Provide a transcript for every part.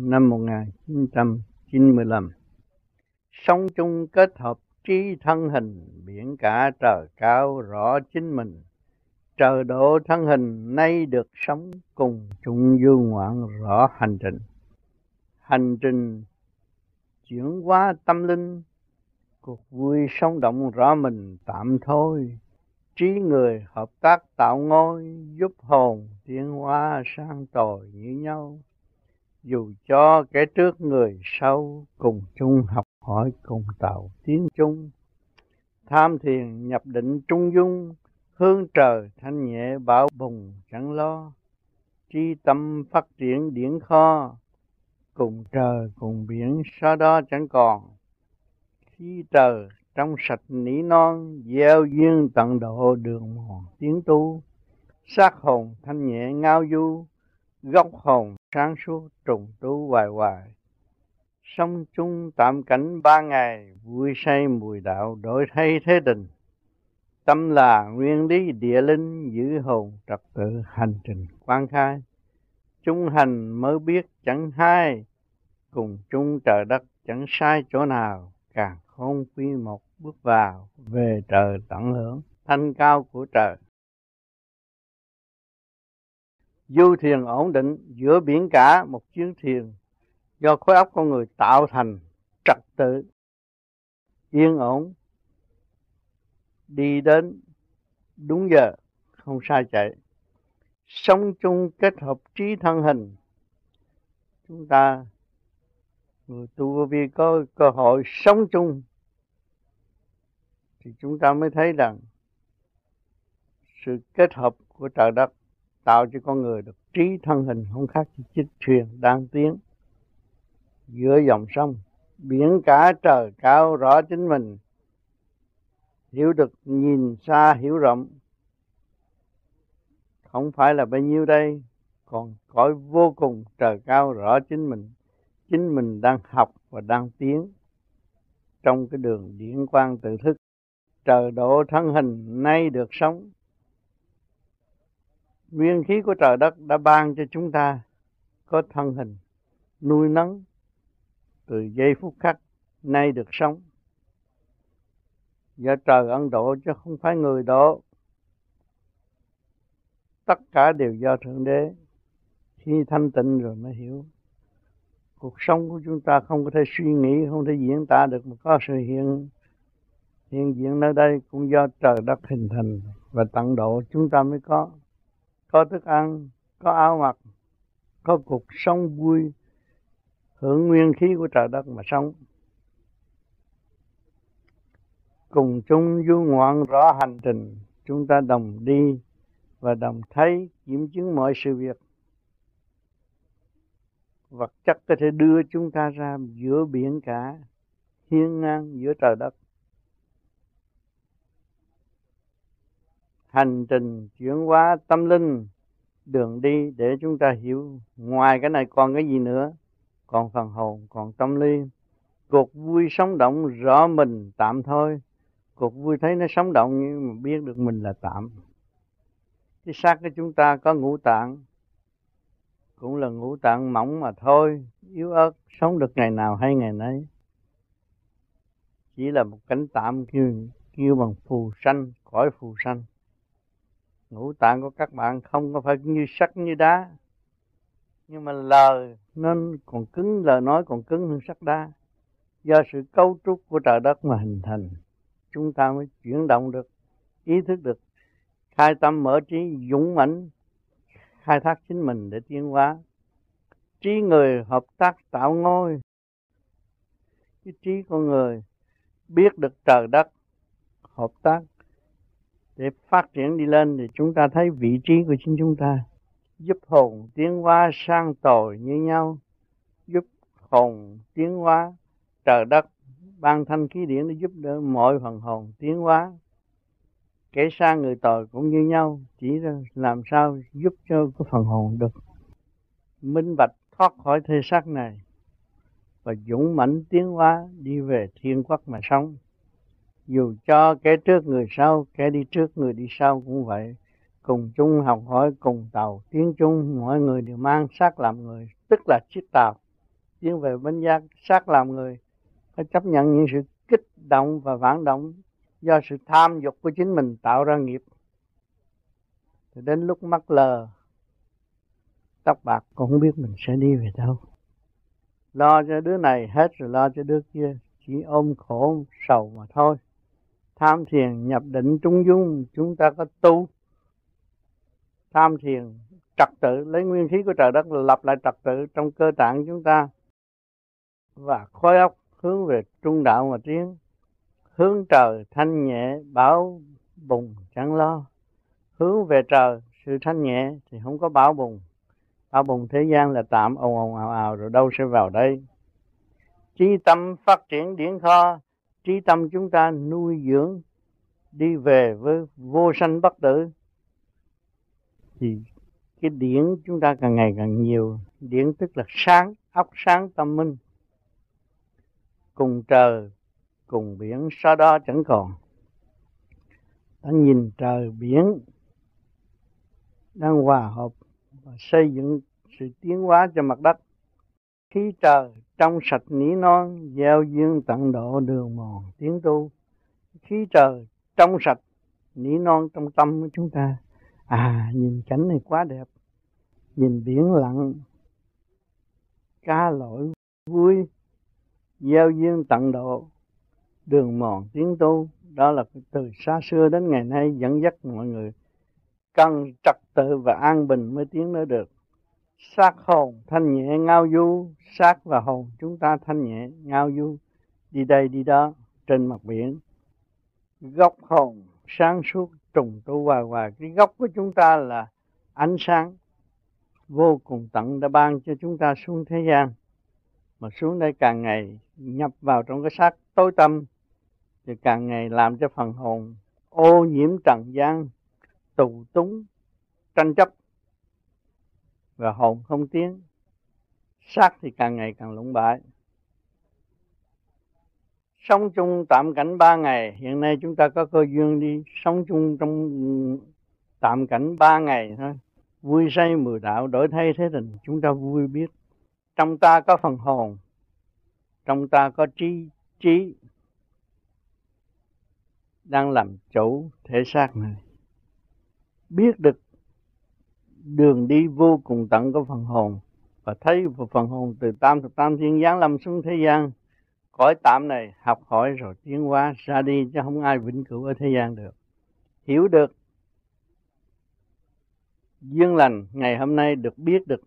năm 1995. Sống chung kết hợp trí thân hình, biển cả trời cao rõ chính mình. Trời độ thân hình nay được sống cùng chung du ngoạn rõ hành trình. Hành trình chuyển hóa tâm linh, cuộc vui sống động rõ mình tạm thôi trí người hợp tác tạo ngôi giúp hồn tiến hóa sang tồi như nhau dù cho kẻ trước người sau cùng chung học hỏi cùng tạo tiến chung, tham thiền nhập định trung dung, hương trời thanh nhẹ bảo bùng chẳng lo, tri tâm phát triển điển kho, cùng trời cùng biển sau đó chẳng còn. Khi trời trong sạch nỉ non, gieo duyên tận độ đường mòn tiến tu xác hồn thanh nhẹ ngao du gốc hồn sáng suốt trùng tu hoài hoài. Sống chung tạm cảnh ba ngày, vui say mùi đạo đổi thay thế tình. Tâm là nguyên lý địa linh, giữ hồn trật tự hành trình quan khai. Chung hành mới biết chẳng hai cùng chung trời đất chẳng sai chỗ nào. Càng không quy một bước vào, về trời tận hưởng thanh cao của trời du thuyền ổn định giữa biển cả một chuyến thuyền do khối óc con người tạo thành trật tự. Yên ổn, đi đến đúng giờ, không sai chạy. Sống chung kết hợp trí thân hình. Chúng ta, người tu vô vi có cơ hội sống chung, thì chúng ta mới thấy rằng sự kết hợp của trời đất tạo cho con người được trí thân hình không khác gì chiếc thuyền đang tiến. Giữa dòng sông, biển cả trời cao rõ chính mình. Hiểu được, nhìn xa hiểu rộng. Không phải là bao nhiêu đây, còn cõi vô cùng trời cao rõ chính mình. Chính mình đang học và đang tiến. Trong cái đường điển quang tự thức, trời độ thân hình nay được sống nguyên khí của trời đất đã ban cho chúng ta có thân hình, nuôi nấng từ giây phút khắc nay được sống. Do trời ân độ chứ không phải người độ. Tất cả đều do thượng đế. Khi thanh tịnh rồi mới hiểu. Cuộc sống của chúng ta không có thể suy nghĩ, không thể diễn tả được mà có sự hiện hiện diện nơi đây cũng do trời đất hình thành và tận độ chúng ta mới có có thức ăn, có áo mặc, có cuộc sống vui, hưởng nguyên khí của trời đất mà sống. Cùng chung du ngoạn rõ hành trình, chúng ta đồng đi và đồng thấy, kiểm chứng mọi sự việc. Vật chất có thể đưa chúng ta ra giữa biển cả, hiên ngang giữa trời đất. Hành trình chuyển hóa tâm linh đường đi để chúng ta hiểu ngoài cái này còn cái gì nữa. Còn phần hồn còn tâm linh cuộc vui sống động rõ mình tạm thôi. Cuộc vui thấy nó sống động nhưng mà biết được mình là tạm. Cái xác của chúng ta có ngũ tạng cũng là ngũ tạng mỏng mà thôi yếu ớt sống được ngày nào hay ngày nấy. Chỉ là một cánh tạm kêu, kêu bằng phù sanh cõi phù sanh ngũ tạng của các bạn không có phải như sắt, như đá. Nhưng mà lời nó còn cứng, lời nói còn cứng hơn sắt đá. Do sự cấu trúc của trời đất mà hình thành, chúng ta mới chuyển động được, ý thức được, khai tâm mở trí, dũng mãnh, khai thác chính mình để tiến hóa. Trí người hợp tác tạo ngôi. Cái trí con người biết được trời đất, hợp tác để phát triển đi lên thì chúng ta thấy vị trí của chính chúng ta. Giúp hồn tiến hóa sang tội như nhau. Giúp hồn tiến hóa trời đất. Ban thanh khí điển để giúp đỡ mọi phần hồn tiến hóa. Kể sang người tội cũng như nhau. Chỉ làm sao giúp cho cái phần hồn được minh bạch, thoát khỏi thế xác này. Và dũng mãnh tiến hóa đi về thiên quốc mà sống dù cho kẻ trước người sau, kẻ đi trước người đi sau cũng vậy. Cùng chung học hỏi, cùng tàu tiến chung mọi người đều mang xác làm người, tức là chiếc tàu. Tiến về bên giác, xác làm người, phải chấp nhận những sự kích động và phản động do sự tham dục của chính mình tạo ra nghiệp. Thì đến lúc mắt lờ, tóc bạc cũng không biết mình sẽ đi về đâu. Lo cho đứa này hết rồi lo cho đứa kia, chỉ ôm khổ, sầu mà thôi tham thiền nhập định trung dung, chúng ta có tu. Tham thiền trật tự, lấy nguyên khí của trời đất lập lại trật tự trong cơ tạng chúng ta. Và khối óc hướng về trung đạo mà tiến, hướng trời thanh nhẹ, bảo bùng, chẳng lo. Hướng về trời, sự thanh nhẹ thì không có bảo bùng. Bảo bùng thế gian là tạm ồn ồn ào ào, rồi đâu sẽ vào đây. Trí tâm phát triển điển kho trí tâm chúng ta nuôi dưỡng, đi về với vô sanh bất tử, thì cái điển chúng ta càng ngày càng nhiều. Điển tức là sáng, óc sáng, tâm minh. Cùng trời, cùng biển sau đó chẳng còn. Ta nhìn trời, biển đang hòa hợp và xây dựng sự tiến hóa cho mặt đất. Khí trời trong sạch nỉ non, gieo duyên tận độ đường mòn tiến tu. Khí trời trong sạch nỉ non trong tâm của chúng ta. À nhìn cảnh này quá đẹp. Nhìn biển lặng ca lội vui, gieo duyên tận độ đường mòn tiến tu. Đó là từ xa xưa đến ngày nay dẫn dắt mọi người. Cần trật tự và an bình mới tiến tới được. Sát hồn thanh nhẹ ngao du, sát và hồn chúng ta thanh nhẹ ngao du. Đi đây đi đó, trên mặt biển. Gốc hồn sáng suốt, trùng tu hoài hoài cái gốc của chúng ta là ánh sáng vô cùng tận đã ban cho chúng ta xuống thế gian. Mà xuống đây càng ngày nhập vào trong cái xác tối tâm thì càng ngày làm cho phần hồn ô nhiễm trần gian, tù túng, tranh chấp và hồn không tiến, xác thì càng ngày càng lũng bại. Sống chung tạm cảnh ba ngày, hiện nay chúng ta có cơ duyên đi sống chung trong tạm cảnh ba ngày thôi. Vui say mười đạo, đổi thay thế tình, chúng ta vui biết. Trong ta có phần hồn, trong ta có trí trí đang làm chủ thể xác này. Biết được đường đi vô cùng tận của phần hồn. Và thấy phần hồn từ tam thập tam thiên giáng lâm xuống thế gian. Cõi tạm này học hỏi rồi tiến hóa ra đi, chứ không ai vĩnh cửu ở thế gian được. Hiểu được duyên lành ngày hôm nay được biết được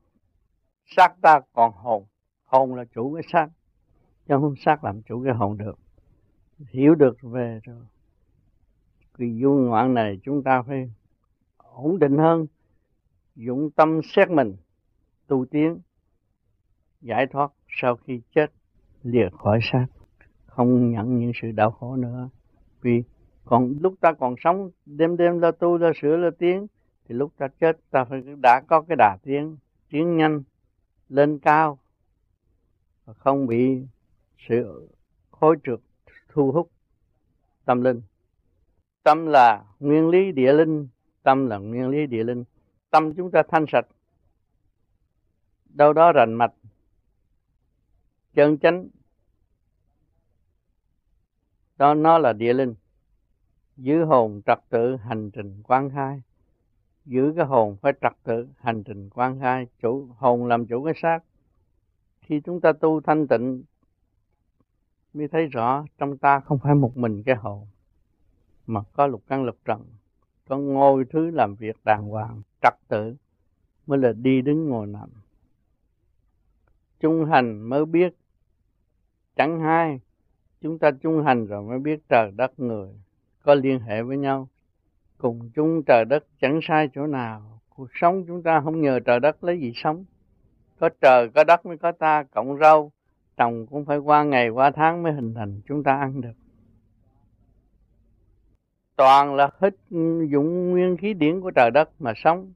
xác ta còn hồn. Hồn là chủ cái xác, chứ không xác làm chủ cái hồn được. Hiểu được về rồi. Cái du ngoạn này chúng ta phải ổn định hơn dụng tâm xét mình, tu tiến, giải thoát sau khi chết, lìa khỏi xác, không nhận những sự đau khổ nữa. Vì còn lúc ta còn sống, đêm đêm la tu la sửa la tiến, thì lúc ta chết, ta phải đã có cái đà tiến tiến nhanh, lên cao, và không bị sự khối trượt thu hút tâm linh. Tâm là nguyên lý địa linh, tâm là nguyên lý địa linh tâm chúng ta thanh sạch. Đâu đó rành mạch, chân chánh, đó, nó là địa linh. Giữ hồn trật tự hành trình quan khai, giữ cái hồn phải trật tự hành trình quan khai. Chủ, hồn làm chủ cái xác. Khi chúng ta tu thanh tịnh, mới thấy rõ trong ta không phải một mình cái hồn, mà có lục căn lục trần, có ngôi thứ làm việc đàng hoàng trật tự mới là đi đứng ngồi nằm. Trung hành mới biết, chẳng hai, chúng ta trung hành rồi mới biết trời đất người có liên hệ với nhau. Cùng chung trời đất chẳng sai chỗ nào, cuộc sống chúng ta không nhờ trời đất lấy gì sống. Có trời, có đất mới có ta, cộng rau trồng cũng phải qua ngày, qua tháng mới hình thành chúng ta ăn được toàn là hết dụng nguyên khí điển của trời đất mà sống.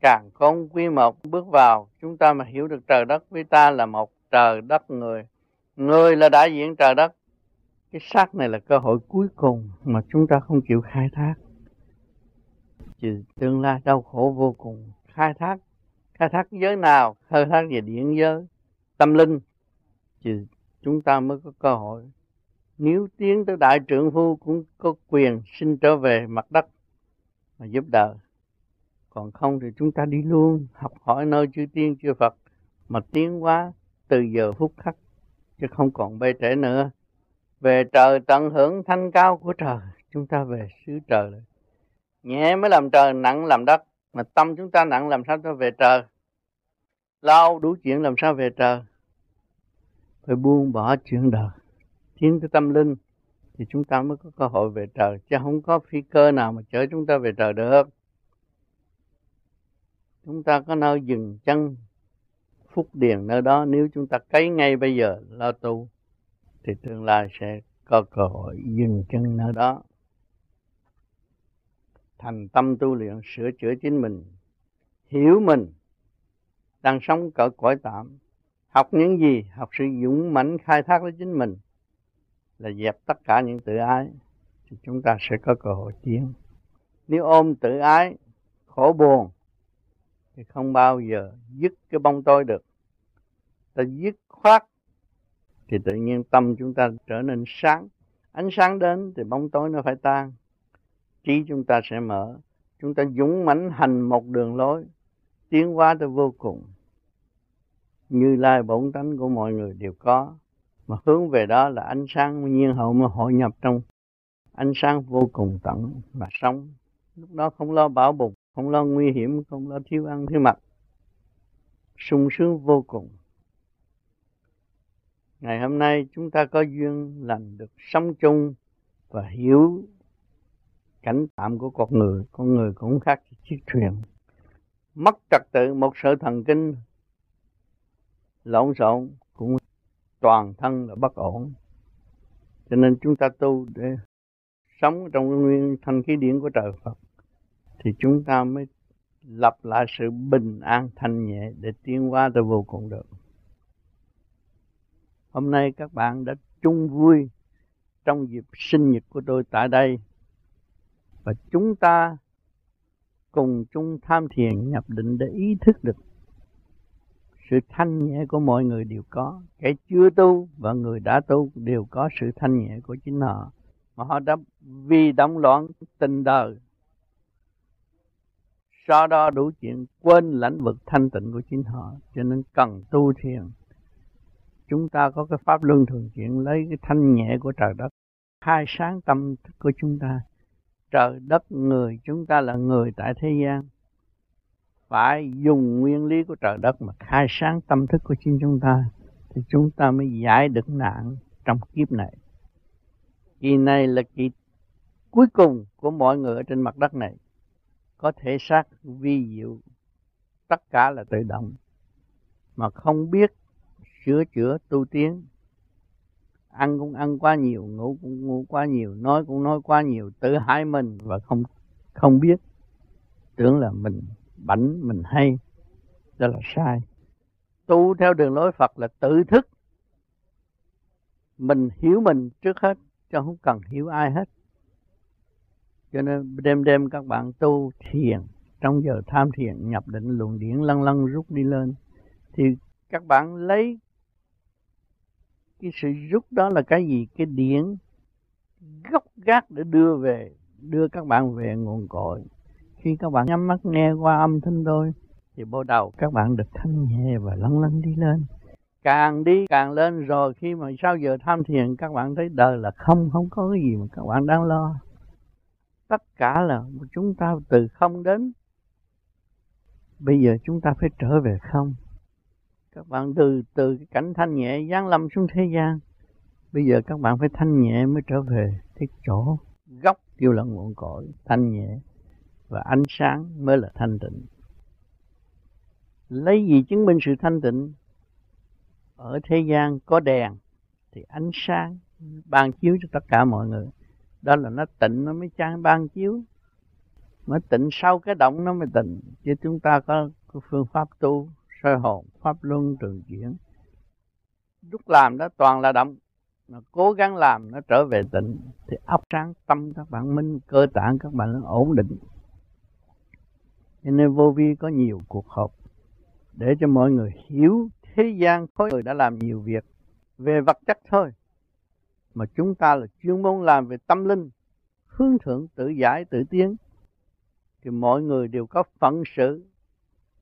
Càng con quy một bước vào, chúng ta mà hiểu được trời đất với ta là một trời đất người. Người là đại diện trời đất. Cái xác này là cơ hội cuối cùng mà chúng ta không chịu khai thác. Trừ tương lai đau khổ vô cùng. Khai thác khai thác giới nào, khai thác về điện giới, tâm linh. Thì chúng ta mới có cơ hội nếu tiến tới đại trưởng phu cũng có quyền xin trở về mặt đất mà giúp đỡ. Còn không thì chúng ta đi luôn, học hỏi nơi chư tiên, chư Phật mà tiến hóa từ giờ phút khắc, chứ không còn bê trễ nữa. Về trời tận hưởng thanh cao của trời, chúng ta về xứ trời rồi nhẹ mới làm trời, nặng làm đất, mà tâm chúng ta nặng làm sao cho về trời? Lao đủ chuyện làm sao về trời? Phải buông bỏ chuyện đời tiến tới tâm linh, thì chúng ta mới có cơ hội về trời, chứ không có phi cơ nào mà chở chúng ta về trời được. Chúng ta có nơi dừng chân, phúc điền nơi đó, nếu chúng ta cấy ngay bây giờ, lo tu, thì tương lai sẽ có cơ hội dừng chân nơi đó. Thành tâm tu luyện, sửa chữa chính mình, hiểu mình, đang sống cỡ cõi tạm, học những gì, học sự dũng mãnh khai thác lấy chính mình là dẹp tất cả những tự ái, thì chúng ta sẽ có cơ hội tiến nếu ôm tự ái khổ buồn, thì không bao giờ dứt cái bóng tối được. Ta dứt khoát, thì tự nhiên tâm chúng ta trở nên sáng. Ánh sáng đến thì bóng tối nó phải tan. Trí chúng ta sẽ mở. Chúng ta dũng mãnh hành một đường lối, tiến hóa tới vô cùng. Như lai bổn tánh của mọi người đều có mà hướng về đó là ánh sáng nhiên hậu mà hội nhập trong ánh sáng vô cùng tận mà sống. Lúc đó không lo bảo bùng, không lo nguy hiểm, không lo thiếu ăn thiếu mặc. Sung sướng vô cùng. Ngày hôm nay chúng ta có duyên lành được sống chung và hiểu cảnh tạm của con người. Con người cũng khác chiếc thuyền. Mất trật tự một sự thần kinh lộn xộn toàn thân là bất ổn cho nên chúng ta tu để sống trong nguyên thanh khí điển của trời Phật, thì chúng ta mới lập lại sự bình an thanh nhẹ để tiến hóa tới vô cùng được. Hôm nay các bạn đã chung vui trong dịp sinh nhật của tôi tại đây, và chúng ta cùng chung tham thiền nhập định để ý thức được sự thanh nhẹ của mọi người đều có. Kẻ chưa tu và người đã tu đều có sự thanh nhẹ của chính họ. Mà họ đã vì động loạn tình đời, so đo đủ chuyện quên lãnh vực thanh tịnh của chính họ, cho nên cần tu thiền. Chúng ta có cái pháp luân thường chuyển, lấy cái thanh nhẹ của trời đất, khai sáng tâm thức của chúng ta. Trời đất, người, chúng ta là người tại thế gian phải dùng nguyên lý của trời đất mà khai sáng tâm thức của chính chúng ta, thì chúng ta mới giải được nạn trong kiếp này. Kỳ này là kỳ cuối cùng của mọi người ở trên mặt đất này có thể xác vi diệu tất cả là tự động, mà không biết sửa chữa tu tiến. Ăn cũng ăn quá nhiều, ngủ cũng ngủ quá nhiều, nói cũng nói quá nhiều, tự hại mình và không không biết tưởng là mình bảnh mình hay, đó là sai. Tu theo đường lối Phật là tự thức. Mình hiểu mình trước hết, chứ không cần hiểu ai hết. Cho nên đêm đêm các bạn tu thiền, trong giờ tham thiền, nhập định luồng điển lăn lăn rút đi lên, thì các bạn lấy cái sự rút đó là cái gì? Cái điển gốc gác để đưa về, đưa các bạn về nguồn cội khi các bạn nhắm mắt nghe qua âm thanh tôi, thì bắt đầu các bạn được thanh nhẹ và lăn lăn đi lên. Càng đi càng lên rồi khi mà sau giờ tham thiền, các bạn thấy đời là không không có cái gì mà các bạn đang lo. Tất cả là chúng ta từ không đến. Bây giờ chúng ta phải trở về không? Các bạn từ từ cái cảnh thanh nhẹ giáng lâm xuống thế gian, bây giờ các bạn phải thanh nhẹ mới trở về cái chỗ gốc kêu là nguồn cội, thanh nhẹ và ánh sáng mới là thanh tịnh. Lấy gì chứng minh sự thanh tịnh? Ở thế gian có đèn thì ánh sáng ban chiếu cho tất cả mọi người. Đó là nó tịnh nó mới trang ban chiếu. Mà tịnh sau cái động nó mới tịnh. Chứ chúng ta có có phương pháp tu, soi hồn, pháp luân, trường chuyển. Lúc làm đó toàn là động. Mà cố gắng làm nó trở về tịnh thì ấp sáng tâm các bạn, minh cơ tạng các bạn nó ổn định cho nên vô vi có nhiều cuộc họp để cho mọi người hiểu thế gian khối người đã làm nhiều việc về vật chất thôi. Mà chúng ta là chuyên môn làm về tâm linh, hướng thượng, tự giải, tự tiến. Thì mọi người đều có phận sự,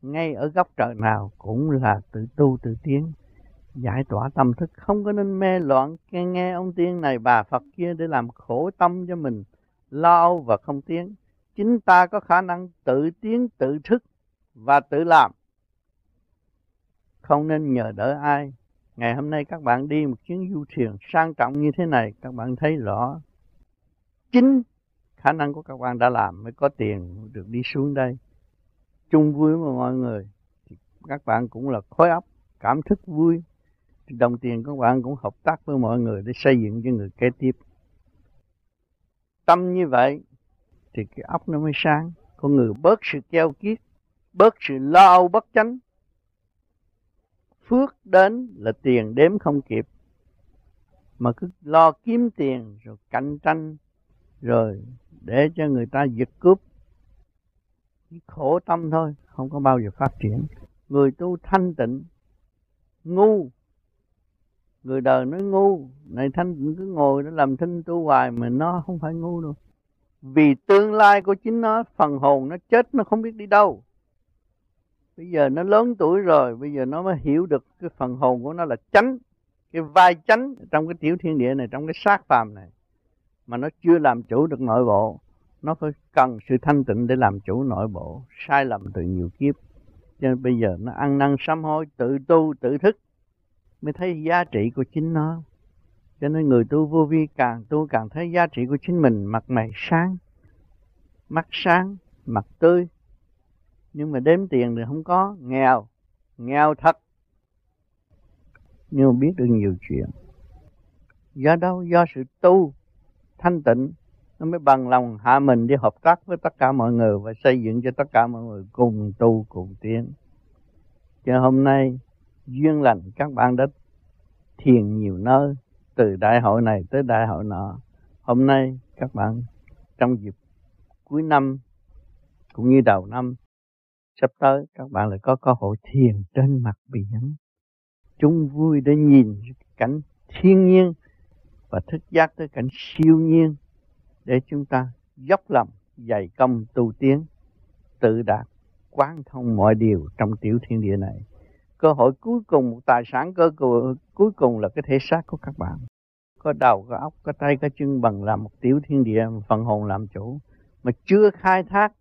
ngay ở góc trời nào cũng là tự tu, tự tiến, giải tỏa tâm thức. Không có nên mê loạn, nghe nghe ông tiên này bà Phật kia để làm khổ tâm cho mình, lo và không tiến chính ta có khả năng tự tiến, tự thức và tự làm. Không nên nhờ đỡ ai. Ngày hôm nay các bạn đi một chuyến du thuyền sang trọng như thế này, các bạn thấy rõ. Chính khả năng của các bạn đã làm mới có tiền được đi xuống đây. Chung vui với mọi người, thì các bạn cũng là khối óc, cảm thức vui. Đồng tiền các bạn cũng hợp tác với mọi người để xây dựng cho người kế tiếp. Tâm như vậy thì cái óc nó mới sáng. Con người bớt sự keo kiết, bớt sự lo âu bất chánh. Phước đến là tiền đếm không kịp. Mà cứ lo kiếm tiền rồi cạnh tranh, rồi để cho người ta giật cướp. Chỉ khổ tâm thôi, không có bao giờ phát triển. Người tu thanh tịnh, ngu. Người đời nói ngu, này thanh tịnh cứ ngồi nó làm thinh tu hoài mà nó không phải ngu đâu vì tương lai của chính nó, phần hồn nó chết, nó không biết đi đâu. Bây giờ nó lớn tuổi rồi, bây giờ nó mới hiểu được cái phần hồn của nó là chánh, cái vai chánh trong cái tiểu thiên địa này, trong cái xác phàm này. Mà nó chưa làm chủ được nội bộ, nó phải cần sự thanh tịnh để làm chủ nội bộ, sai lầm từ nhiều kiếp. Cho nên bây giờ nó ăn năn sám hối, tự tu, tự thức, mới thấy giá trị của chính nó cho nên người tu vô vi càng tu càng thấy giá trị của chính mình. Mặt mày sáng, mắt sáng, mặt tươi. Nhưng mà đếm tiền thì không có. Nghèo nghèo thật. Nhưng mà biết được nhiều chuyện. Do đâu? Do sự tu, thanh tịnh. Nó mới bằng lòng hạ mình đi hợp tác với tất cả mọi người và xây dựng cho tất cả mọi người cùng tu, cùng tiến. Cho hôm nay, duyên lành các bạn đã thiền nhiều nơi từ đại hội này tới đại hội nọ. Hôm nay các bạn trong dịp cuối năm cũng như đầu năm, sắp tới các bạn lại có cơ hội thiền trên mặt biển. Chúng vui để nhìn cảnh thiên nhiên và thức giác tới cảnh siêu nhiên để chúng ta dốc lòng dày công tu tiến, tự đạt, quán thông mọi điều trong tiểu thiên địa này. Cơ hội cuối cùng một tài sản cơ cuối cùng là cái thể xác của các bạn có đầu, có óc, có tay, có chân bằng làm một tiểu thiên địa phần hồn làm chủ. Mà chưa khai thác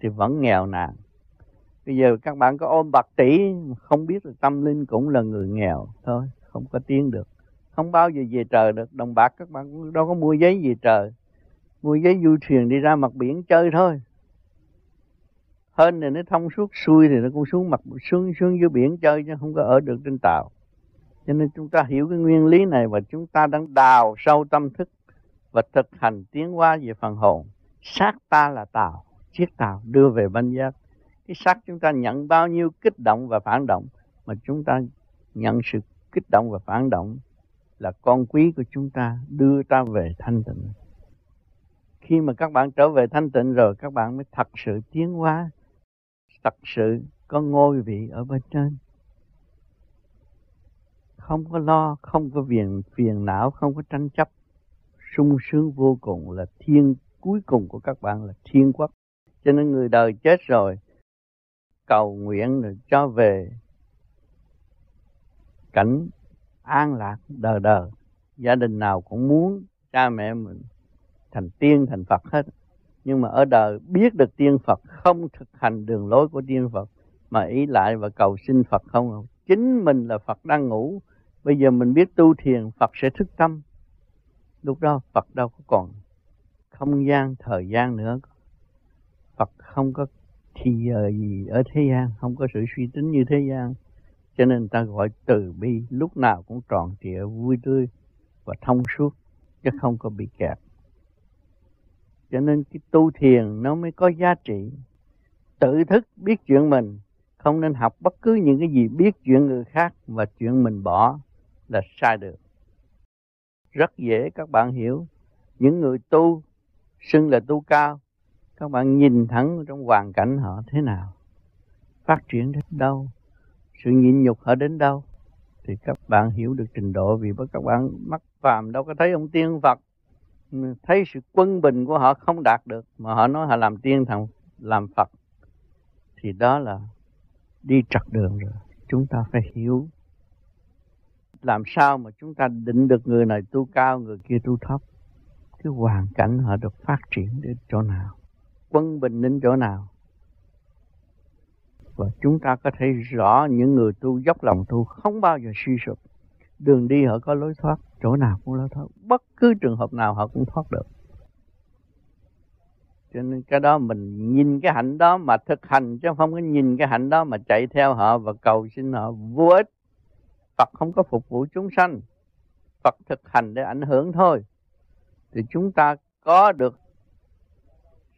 thì vẫn nghèo nàn. Bây giờ các bạn có ôm bạc tỷ không biết là tâm linh cũng là người nghèo thôi, không có tiến được. Không bao giờ về trời được, đồng bạc các bạn đâu có mua giấy về trời. Mua giấy du thuyền đi ra mặt biển chơi thôi. Hơn thì nó thông suốt xuôi thì nó cũng xuống mặt, xuống xuống dưới biển chơi chứ không có ở được trên tàu cho nên chúng ta hiểu cái nguyên lý này và chúng ta đang đào sâu tâm thức và thực hành tiến hóa về phần hồn. Xác ta là tàu, chiếc tàu đưa về bánh giác. Cái xác chúng ta nhận bao nhiêu kích động và phản động mà chúng ta nhận sự kích động và phản động là con quý của chúng ta đưa ta về thanh tịnh. Khi mà các bạn trở về thanh tịnh rồi, các bạn mới thật sự tiến hóa, thật sự có ngôi vị ở bên trên không có lo, không có phiền phiền não, không có tranh chấp. Sung sướng vô cùng là thiên, cuối cùng của các bạn là thiên quốc. Cho nên người đời chết rồi, cầu nguyện rồi cho về cảnh an lạc đời đời. Gia đình nào cũng muốn cha mẹ mình thành tiên, thành phật hết. Nhưng mà ở đời biết được tiên phật, không thực hành đường lối của tiên phật, mà ý lại và cầu xin phật không? Chính mình là phật đang ngủ bây giờ mình biết tu thiền, phật sẽ thức tâm. Lúc đó phật đâu có còn không gian, thời gian nữa. Phật không có thì giờ gì ở thế gian, không có sự suy tính như thế gian. Cho nên ta gọi từ bi, lúc nào cũng tròn trịa, vui tươi và thông suốt, chứ không có bị kẹt. Cho nên cái tu thiền nó mới có giá trị. Tự thức biết chuyện mình, không nên học bất cứ những cái gì biết chuyện người khác và chuyện mình bỏ là sai được. Rất dễ các bạn hiểu. Những người tu xưng là tu cao, các bạn nhìn thẳng trong hoàn cảnh họ thế nào? Phát triển đến đâu? Sự nhịn nhục họ đến đâu? Thì các bạn hiểu được trình độ vì các bạn mắc phàm đâu có thấy ông tiên Phật. Thấy sự quân bình của họ không đạt được, mà họ nói họ làm tiên thằng, làm Phật. Thì đó là đi trật đường rồi. Chúng ta phải hiểu làm sao mà chúng ta định được người này tu cao, người kia tu thấp? Cái hoàn cảnh họ được phát triển đến chỗ nào? Quân bình đến chỗ nào? Và chúng ta có thể rõ những người tu dốc lòng tu không bao giờ suy sụp. Đường đi họ có lối thoát, chỗ nào cũng lối thoát. Bất cứ trường hợp nào họ cũng thoát được. Cho nên cái đó mình nhìn cái hạnh đó mà thực hành, chứ không có nhìn cái hạnh đó mà chạy theo họ và cầu xin họ vô ích. Phật không có phục vụ chúng sanh. Phật thực hành để ảnh hưởng thôi. Thì chúng ta có được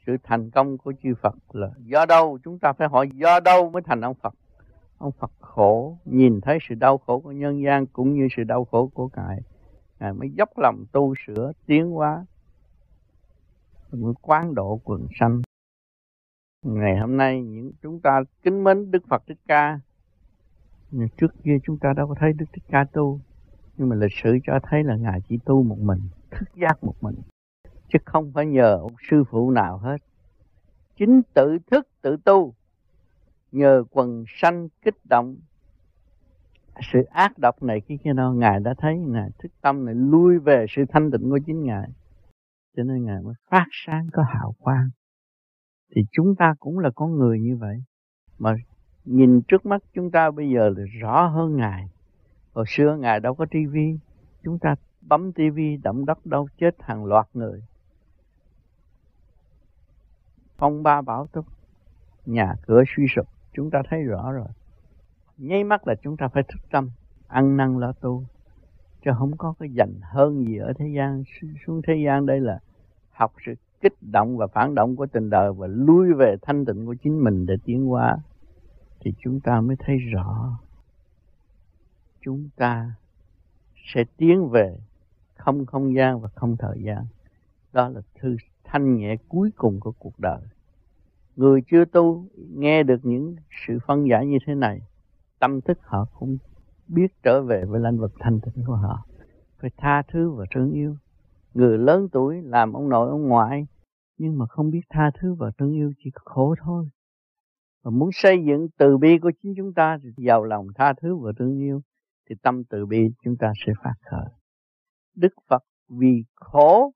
sự thành công của chư Phật là do đâu? Chúng ta phải hỏi do đâu mới thành ông Phật? Ông Phật khổ, nhìn thấy sự đau khổ của nhân gian cũng như sự đau khổ của cải ngài mới dốc lòng tu sửa tiến hóa mới quán độ quần sanh. Ngày hôm nay những chúng ta kính mến Đức Phật Thích Ca nhưng trước kia chúng ta đâu có thấy Đức Thích Ca tu, nhưng mà lịch sử cho thấy là ngài chỉ tu một mình, thức giác một mình, chứ không phải nhờ ông sư phụ nào hết. Chính tự thức, tự tu, nhờ quần sanh kích động. Sự ác độc này cái kia đó ngài đã thấy là thức tâm này lui về sự thanh tịnh của chính ngài. Cho nên ngài mới phát sáng, có hào quang. Thì chúng ta cũng là con người như vậy, mà nhìn trước mắt chúng ta bây giờ là rõ hơn ngài. Hồi xưa ngài đâu có tivi chúng ta bấm tivi động đất đâu chết hàng loạt người. Phong ba bão túc nhà cửa suy sụp, chúng ta thấy rõ rồi. Nháy mắt là chúng ta phải thức tâm, ăn năn lo tu, chứ không có cái dành hơn gì ở thế gian xuống thế gian đây là học sự kích động và phản động của tình đời và lui về thanh tịnh của chính mình để tiến hóa thì chúng ta mới thấy rõ. Chúng ta sẽ tiến về không không gian và không thời gian. Đó là thư thanh nhẹ cuối cùng của cuộc đời. Người chưa tu nghe được những sự phân giải như thế này, tâm thức họ cũng biết trở về với lãnh vực thanh tịnh của họ. Phải tha thứ và thương yêu. Người lớn tuổi làm ông nội, ông ngoại, nhưng mà không biết tha thứ và thương yêu chỉ có khổ thôi và muốn xây dựng từ bi của chính chúng ta thì giàu lòng tha thứ và thương yêu, thì tâm từ bi chúng ta sẽ phát khởi. Đức phật vì khổ,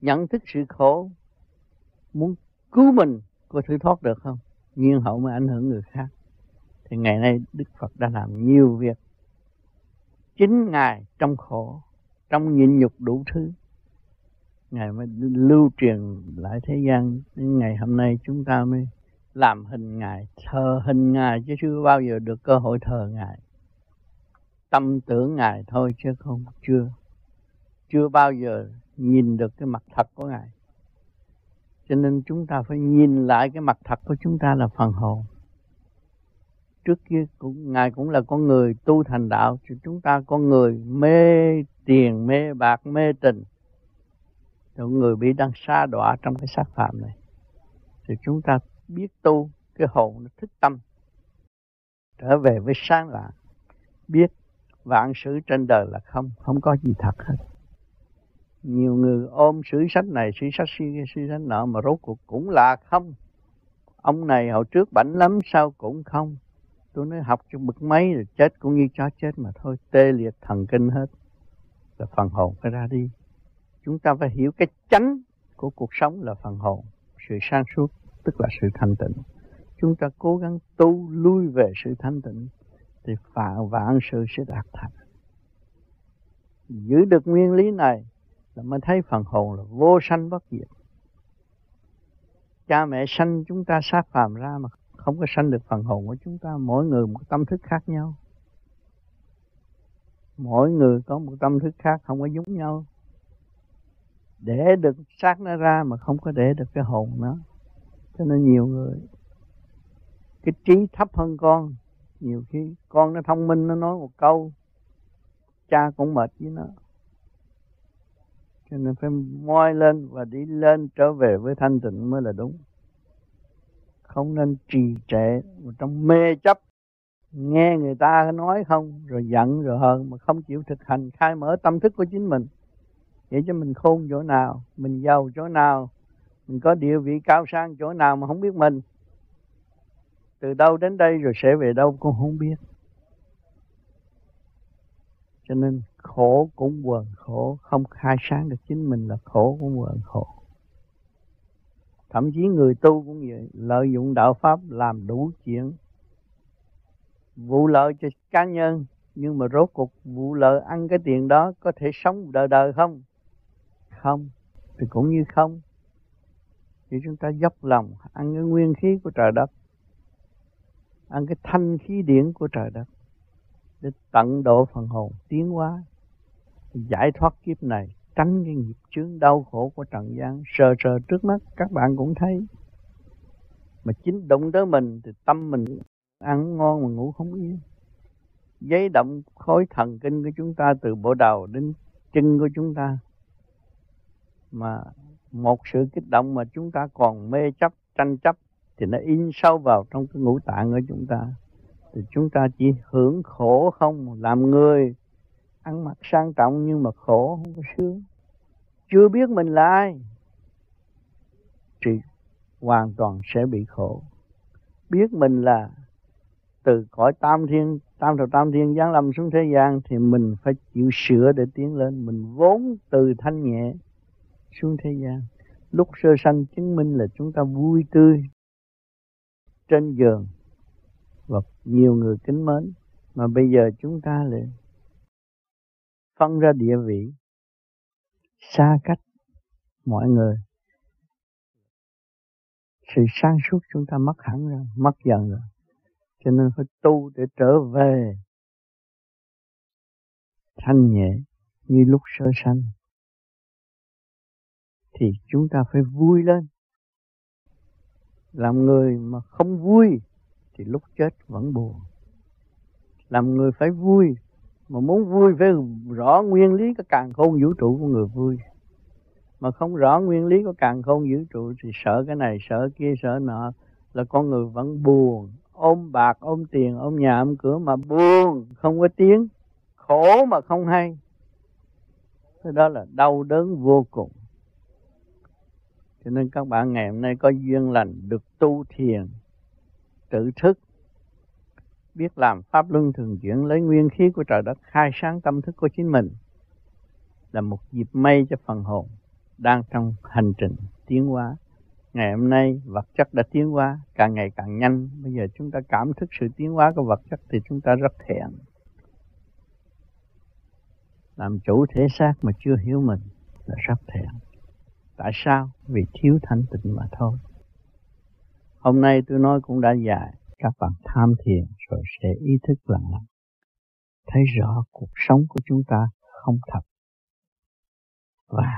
nhận thức sự khổ, muốn cứu mình, có thử thoát được không? Nhiên hậu mới ảnh hưởng người khác. Thì ngày nay đức phật đã làm nhiều việc chính ngài trong khổ, trong nhịn nhục đủ thứ. Ngài mới lưu truyền lại thế gian, đến ngày hôm nay chúng ta mới làm hình ngài, thờ hình ngài chứ chưa bao giờ được cơ hội thờ ngài. Tâm tưởng ngài thôi chứ không, chưa chưa bao giờ nhìn được cái mặt thật của ngài. Cho nên chúng ta phải nhìn lại cái mặt thật của chúng ta là phần hồn. Trước kia cũng, ngài cũng là con người tu thành đạo thì chúng ta con người mê tiền, mê bạc, mê tình. Rồi người bị đang xa đọa trong cái xác phạm này. Thì chúng ta biết tu cái hồn nó thức tâm. Trở về với sáng lạ biết vạn sự trên đời là không không có gì thật hết. Nhiều người ôm sử sách này sử sách sử, sử sách nọ mà rốt cuộc cũng là không. Ông này hồi trước bảnh lắm sao cũng không. Tôi nói học cho bực mấy rồi chết cũng như chó chết mà thôi tê liệt thần kinh hết. Là phần hồn phải ra đi. Chúng ta phải hiểu cái chánh của cuộc sống là phần hồn sự sang suốt tức là sự thanh tịnh. Chúng ta cố gắng tu lui về sự thanh tịnh thì phạm vạn sự sẽ đạt thành. Giữ được nguyên lý này là mới thấy phần hồn là vô sanh bất diệt. Cha mẹ sanh chúng ta sát phàm ra mà không có sanh được phần hồn của chúng ta, mỗi người một tâm thức khác nhau. Mỗi người có một tâm thức khác không có giống nhau. Để được xác nó ra mà không có để được cái hồn nó cho nên nhiều người, cái trí thấp hơn con, nhiều khi con nó thông minh, nó nói một câu, cha cũng mệt với nó. Cho nên phải moi lên và đi lên trở về với thanh tịnh mới là đúng. Không nên trì trệ trong mê chấp. Nghe người ta nói không, rồi giận, rồi hờn, mà không chịu thực hành, khai mở tâm thức của chính mình. Vậy cho mình khôn chỗ nào, mình giàu chỗ nào mình có địa vị cao sang chỗ nào mà không biết mình. Từ đâu đến đây rồi sẽ về đâu cũng không biết. Cho nên khổ cũng quần khổ, không khai sáng được chính mình là khổ cũng quần khổ. Thậm chí người tu cũng vậy, lợi dụng đạo pháp làm đủ chuyện. Vụ lợi cho cá nhân, nhưng mà rốt cuộc vụ lợi ăn cái tiền đó có thể sống đời đời không? Không. Thì cũng như không chỉ chúng ta dốc lòng, ăn cái nguyên khí của trời đất, ăn cái thanh khí điển của trời đất, để tận độ phần hồn tiến hóa giải thoát kiếp này, tránh cái nghiệp chướng đau khổ của trần gian sờ sờ trước mắt, các bạn cũng thấy. Mà chính đụng tới mình thì tâm mình ăn ngon mà ngủ không yên. Giấy động khối thần kinh của chúng ta từ bộ đầu đến chân của chúng ta mà một sự kích động mà chúng ta còn mê chấp, tranh chấp thì nó in sâu vào trong cái ngũ tạng của chúng ta. Thì chúng ta chỉ hưởng khổ không làm người, ăn mặc sang trọng nhưng mà khổ không có sướng. Chưa biết mình là ai thì hoàn toàn sẽ bị khổ. Biết mình là từ cõi tam thiên, tam đầu tam thiên giáng lâm xuống thế gian thì mình phải chịu sửa để tiến lên. Mình vốn từ thanh nhẹ xuống thế gian. Lúc sơ sanh chứng minh là chúng ta vui tươi trên giường và nhiều người kính mến. Mà bây giờ chúng ta lại phân ra địa vị, xa cách mọi người. Sự sáng suốt chúng ta mất hẳn rồi, mất dần rồi. Cho nên phải tu để trở về thanh nhẹ như lúc sơ sanh thì chúng ta phải vui lên. Làm người mà không vui thì lúc chết vẫn buồn. Làm người phải vui mà muốn vui phải rõ nguyên lý cái càng khôn vũ trụ của người vui. Mà không rõ nguyên lý của càng khôn vũ trụ thì sợ cái này, sợ kia, sợ nọ, là con người vẫn buồn. Ôm bạc, ôm tiền, ôm nhà, ôm cửa mà buồn, không có tiếng. Khổ mà không hay. Cái đó là đau đớn vô cùng cho nên các bạn, ngày hôm nay có duyên lành được tu thiền, tự thức, biết làm pháp luân thường chuyển, lấy nguyên khí của trời đất, khai sáng tâm thức của chính mình, là một dịp may cho phần hồn đang trong hành trình tiến hóa. Ngày hôm nay, vật chất đã tiến hóa, càng ngày càng nhanh. Bây giờ chúng ta cảm thức sự tiến hóa của vật chất thì chúng ta rất thẹn. Làm chủ thể xác mà chưa hiểu mình là rất thẹn tại sao? Vì thiếu thanh tịnh mà thôi. Hôm nay tôi nói cũng đã dài các bạn tham thiền rồi sẽ ý thức lần lần thấy rõ cuộc sống của chúng ta không thật. Và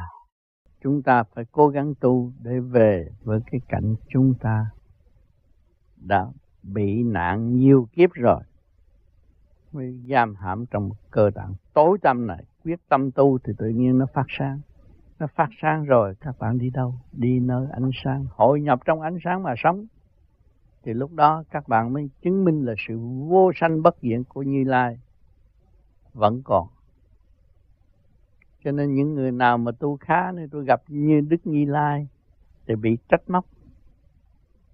chúng ta phải cố gắng tu để về với cái cảnh chúng ta đã bị nạn nhiều kiếp rồi. Mới giam hãm trong cơ tạng tối tâm này. Quyết tâm tu thì tự nhiên nó phát sáng nó phát sáng rồi các bạn đi đâu? Đi nơi ánh sáng, hội nhập trong ánh sáng mà sống. Thì lúc đó các bạn mới chứng minh là sự vô sanh bất diệt của Như Lai vẫn còn. Cho nên những người nào mà tu khá nên tôi gặp như Đức Như Lai thì bị trách móc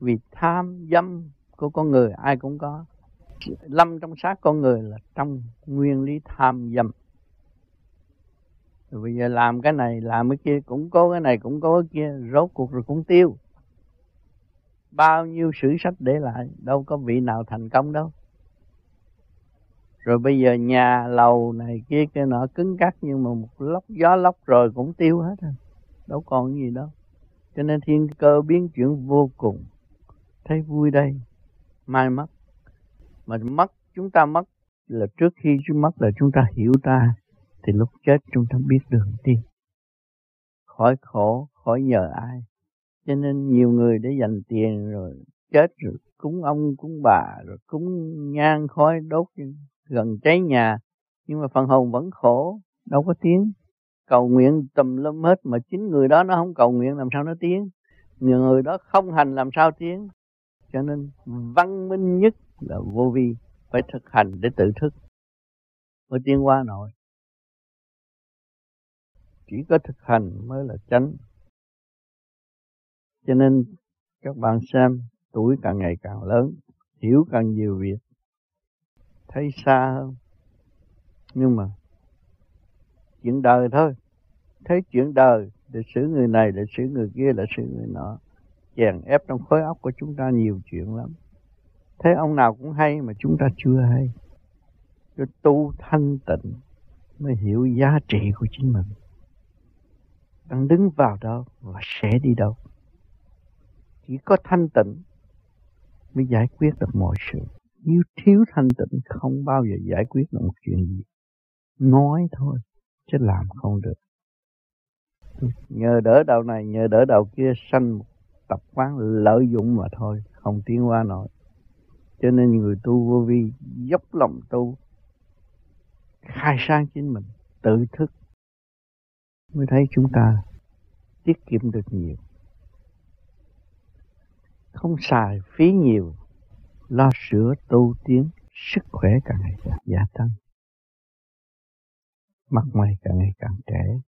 vì tham dâm của con người, ai cũng có. Lâm trong xác con người là trong nguyên lý tham dâm rồi bây giờ làm cái này, làm cái kia, cũng có cái này, cũng có cái kia, rốt cuộc rồi cũng tiêu. Bao nhiêu sử sách để lại, đâu có vị nào thành công đâu. Rồi bây giờ nhà lầu này kia kia nọ cứng cắt nhưng mà một lốc gió lốc rồi cũng tiêu hết rồi. Đâu còn gì đâu. Cho nên thiên cơ biến chuyển vô cùng. Thấy vui đây. Mai mất mà mất chúng ta mất là trước khi chúng mất là chúng ta hiểu ta thì lúc chết chúng ta biết đường đi khỏi khổ, khỏi nhờ ai. Cho nên nhiều người để dành tiền rồi, chết rồi, cúng ông, cúng bà, rồi cúng nhang, khói, đốt gần cháy nhà. Nhưng mà phần hồn vẫn khổ, đâu có tiếng. Cầu nguyện tùm lum hết mà chính người đó nó không cầu nguyện, làm sao nó tiếng? Người người đó không hành, làm sao tiếng? Cho nên văn minh nhất là vô vi, phải thực hành để tự thức. Mới tiến qua nổi chỉ có thực hành mới là chánh. Cho nên các bạn xem, tuổi càng ngày càng lớn, hiểu càng nhiều việc. Thấy xa hơn, nhưng mà chuyện đời thôi. Thấy chuyện đời để xử người này để xử người kia để xử người nọ, chèn ép trong khối óc của chúng ta nhiều chuyện lắm. Thấy ông nào cũng hay mà chúng ta chưa hay. Cho tu thanh tịnh mới hiểu giá trị của chính mình đang đứng vào đâu và sẽ đi đâu. Chỉ có thanh tịnh mới giải quyết được mọi sự. Nếu thiếu thanh tịnh, không bao giờ giải quyết được một chuyện gì. Nói thôi, chứ làm không được. Nhờ đỡ đầu này, nhờ đỡ đầu kia, sanh một tập quán lợi dụng mà thôi, không tiến qua nổi. Cho nên người tu vô vi dốc lòng tu, khai sáng chính mình, tự thức mới thấy chúng ta tiết kiệm được nhiều. Không xài phí nhiều, lo sửa tu tiến, sức khỏe càng ngày càng gia tăng. Mặt mày càng ngày càng trẻ,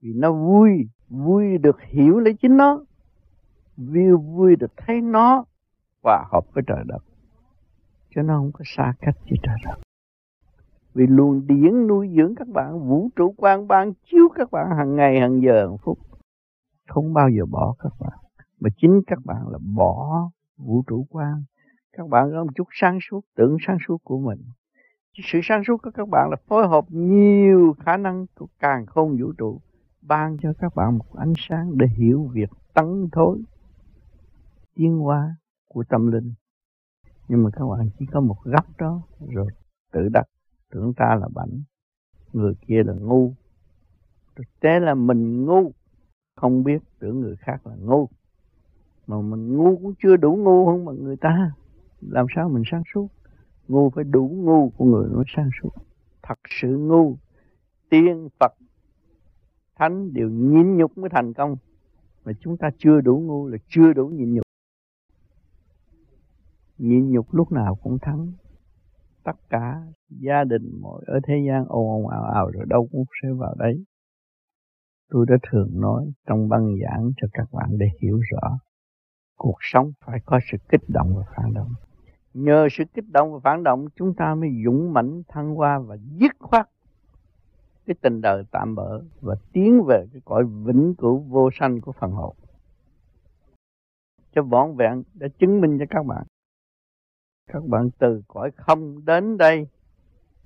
vì nó vui vui được hiểu lấy chính nó, vui vui được thấy nó hòa hợp với trời đất. Cho nó không có xa cách với trời đất vì luôn điển nuôi dưỡng các bạn, vũ trụ quan ban chiếu các bạn hàng ngày, hàng giờ, hàng phút. Không bao giờ bỏ các bạn. Mà chính các bạn là bỏ vũ trụ quan các bạn có một chút sáng suốt, tưởng sáng suốt của mình. Sự sáng suốt của các bạn là phối hợp nhiều khả năng của càng không vũ trụ, ban cho các bạn một ánh sáng để hiểu việc tấn thối, tiến hóa của tâm linh. Nhưng mà các bạn chỉ có một góc đó rồi tự đặt tưởng ta là bảnh. Người kia là ngu. Thực tế là mình ngu. Không biết tưởng người khác là ngu. Mà mình ngu cũng chưa đủ ngu hơn mà người ta. Làm sao mình sáng suốt? Ngu phải đủ ngu của người mới sáng suốt. Thật sự ngu. Tiên phật. Thánh đều nhịn nhục mới thành công. Mà chúng ta chưa đủ ngu là chưa đủ nhịn nhục. Nhịn nhục lúc nào cũng thắng tất cả gia đình, mọi ở thế gian ồn ồn ào ào rồi đâu cũng sẽ vào đấy. Tôi đã thường nói trong băng giảng cho các bạn để hiểu rõ, cuộc sống phải có sự kích động và phản động. Nhờ sự kích động và phản động, chúng ta mới dũng mãnh, thăng hoa và dứt khoát cái tình đời tạm bỡ và tiến về cái cõi vĩnh cửu vô sanh của phần hồn. Cho võn vẹn đã chứng minh cho các bạn các bạn từ cõi không đến đây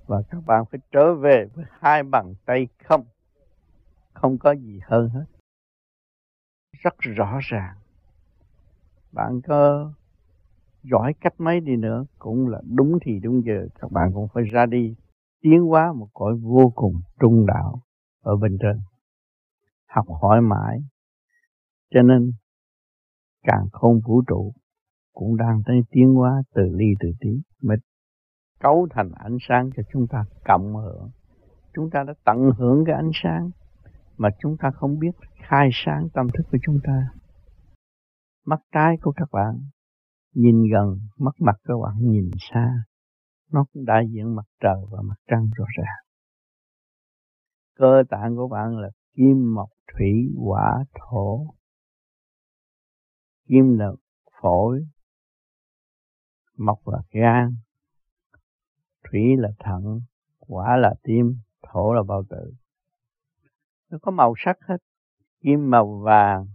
và các bạn phải trở về với hai bàn tay không. Không có gì hơn hết. Rất rõ ràng. Bạn có giỏi cách mấy đi nữa cũng là đúng thì đúng giờ. Các bạn cũng phải ra đi tiến hóa một cõi vô cùng trung đạo ở bên trên. Học hỏi mãi, cho nên càng không vũ trụ cũng đang tới tiến hóa từ ly từ tí. Mới cấu thành ánh sáng cho chúng ta cộng hưởng. Chúng ta đã tận hưởng cái ánh sáng mà chúng ta không biết khai sáng tâm thức của chúng ta. Mắt trái của các bạn nhìn gần, mắt mặt các bạn nhìn xa. Nó cũng đại diện mặt trời và mặt trăng rõ ràng cơ tạng của bạn là kim, mộc, thủy, hỏa, thổ. Kim là phổi mộc là gan, thủy là thận, quả là tim, thổ là bao tử. Nó có màu sắc hết, kim màu vàng,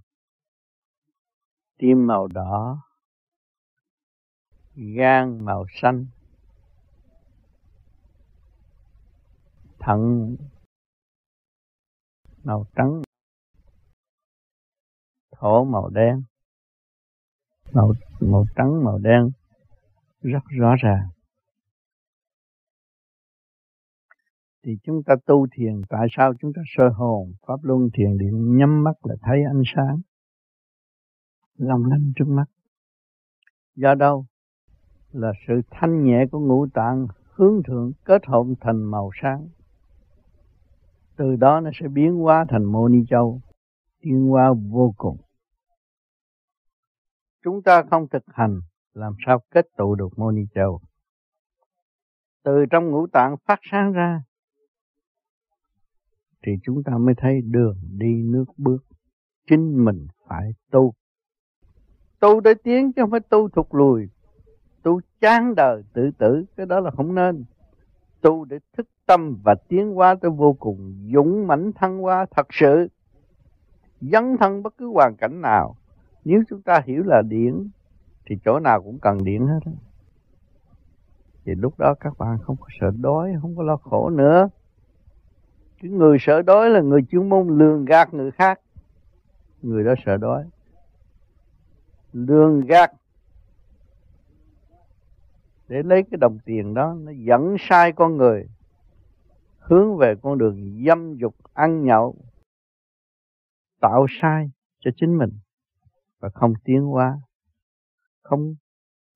tim màu đỏ, gan màu xanh. Thận màu trắng, thổ màu đen. Màu màu trắng, màu đen rất rõ ràng. Thì chúng ta tu thiền, tại sao chúng ta sơ hồn? Pháp luân thiền điện nhắm mắt là thấy ánh sáng, long lanh trước mắt. Do đâu? Là sự thanh nhẹ của ngũ tạng hướng thượng kết hợp thành màu sáng. Từ đó nó sẽ biến hóa thành mô ni châu, tiến hóa vô cùng. Chúng ta không thực hành làm sao kết tụ được mô ni châu từ trong ngũ tạng phát sáng ra, thì chúng ta mới thấy đường đi nước bước. Chính mình phải tu. Tu để tiến chứ không phải tu thụt lùi. Tu chán đời tự tử, cái đó là không nên. Tu để thức tâm và tiến hóa tới vô cùng dũng mãnh thăng hoa thật sự. Dấn thân bất cứ hoàn cảnh nào. Nếu chúng ta hiểu là điển thì chỗ nào cũng cần điện hết thì lúc đó các bạn không có sợ đói, không có lo khổ nữa. Cái người sợ đói là người chuyên môn lường gạt người khác. Người đó sợ đói. Lường gạt. Để lấy cái đồng tiền đó, nó dẫn sai con người. Hướng về con đường dâm dục, ăn nhậu. Tạo sai cho chính mình. Và không tiến hóa không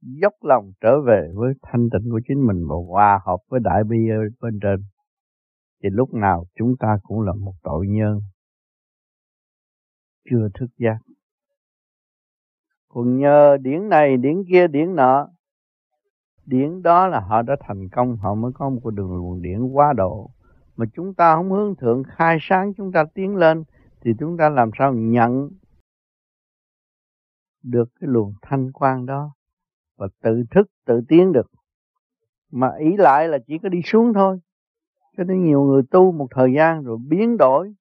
dốc lòng trở về với thanh tịnh của chính mình và hòa hợp với đại bi ở bên trên, thì lúc nào chúng ta cũng là một tội nhân. Chưa thức giác. Còn nhờ điển này, điển kia, điển nọ, điển đó là họ đã thành công, họ mới có một con đường luồng điển quá độ. Mà chúng ta không hướng thượng, khai sáng chúng ta tiến lên, thì chúng ta làm sao nhận được cái luồng thanh quan đó và tự thức, tự tiến được. Mà ý lại là chỉ có đi xuống thôi. Cho nên nhiều người tu một thời gian rồi biến đổi.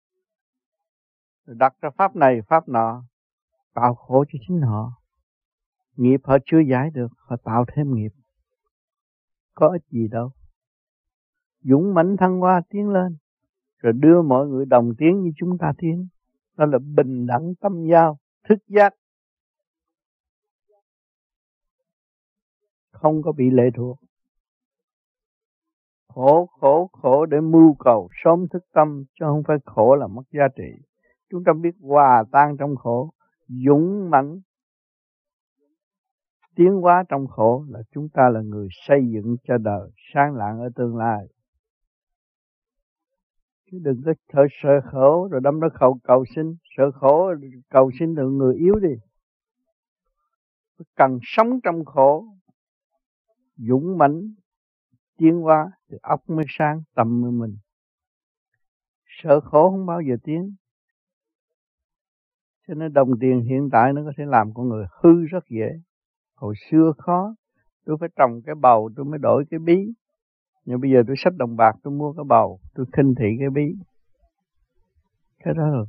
Rồi đặt ra pháp này, pháp nọ, tạo khổ cho chính họ. Nghiệp họ chưa giải được, họ tạo thêm nghiệp. Có ích gì đâu. Dũng mãnh thăng hoa tiến lên, rồi đưa mọi người đồng tiến như chúng ta tiến. Đó là bình đẳng tâm giao, thức giác. Không có bị lệ thuộc. Khổ khổ khổ để mưu cầu, sớm thức tâm chứ không phải khổ là mất giá trị. Chúng ta biết hòa tan trong khổ, dũng mãnh, tiến hóa trong khổ là chúng ta là người xây dựng cho đời, sáng lạng ở tương lai. Chứ đừng có thở sợ khổ rồi đâm nó khẩu cầu sinh sợ khổ cầu sinh được người yếu đi. Cần sống trong khổ dũng mãnh, tiến hóa, thì óc mới sáng, tâm mới mình. Sợ khổ không bao giờ tiến. Cho nên đồng tiền hiện tại nó có thể làm con người hư rất dễ. Hồi xưa khó, tôi phải trồng cái bầu, tôi mới đổi cái bí. Nhưng bây giờ tôi sách đồng bạc, tôi mua cái bầu, tôi khinh thị cái bí. Cái đó là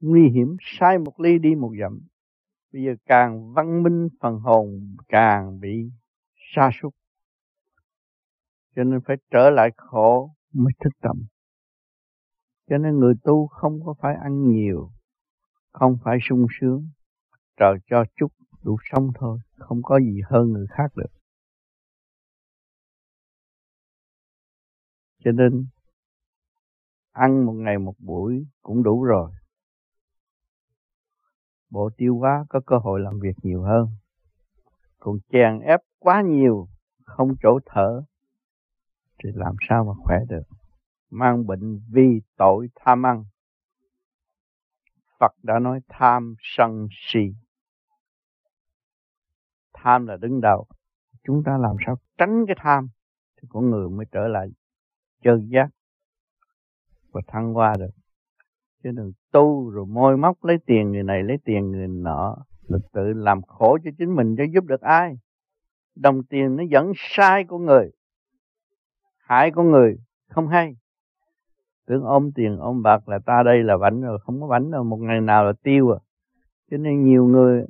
nguy hiểm, sai một ly đi một dặm. Bây giờ càng văn minh phần hồn, càng bị sa sút. Cho nên phải trở lại khổ mới thức tâm. Cho nên người tu không có phải ăn nhiều, không phải sung sướng trời cho chút đủ sống thôi, không có gì hơn người khác được. Cho nên, ăn một ngày một buổi cũng đủ rồi. Bộ tiêu hóa có cơ hội làm việc nhiều hơn còn chèn ép quá nhiều, không chỗ thở, thì làm sao mà khỏe được? Mang bệnh vì tội tham ăn. Phật đã nói tham sân si. Tham là đứng đầu. Chúng ta làm sao tránh cái tham thì con người mới trở lại chân giác và thăng hoa được. Chứ đừng tu rồi môi móc lấy tiền người này, lấy tiền người nọ là tự làm khổ cho chính mình cho giúp được ai. Đồng tiền nó dẫn sai con người. Hại con người không hay. Tưởng ôm tiền, ôm bạc là ta đây là vảnh rồi, không có vảnh đâu, một ngày nào là tiêu à. Cho nên nhiều người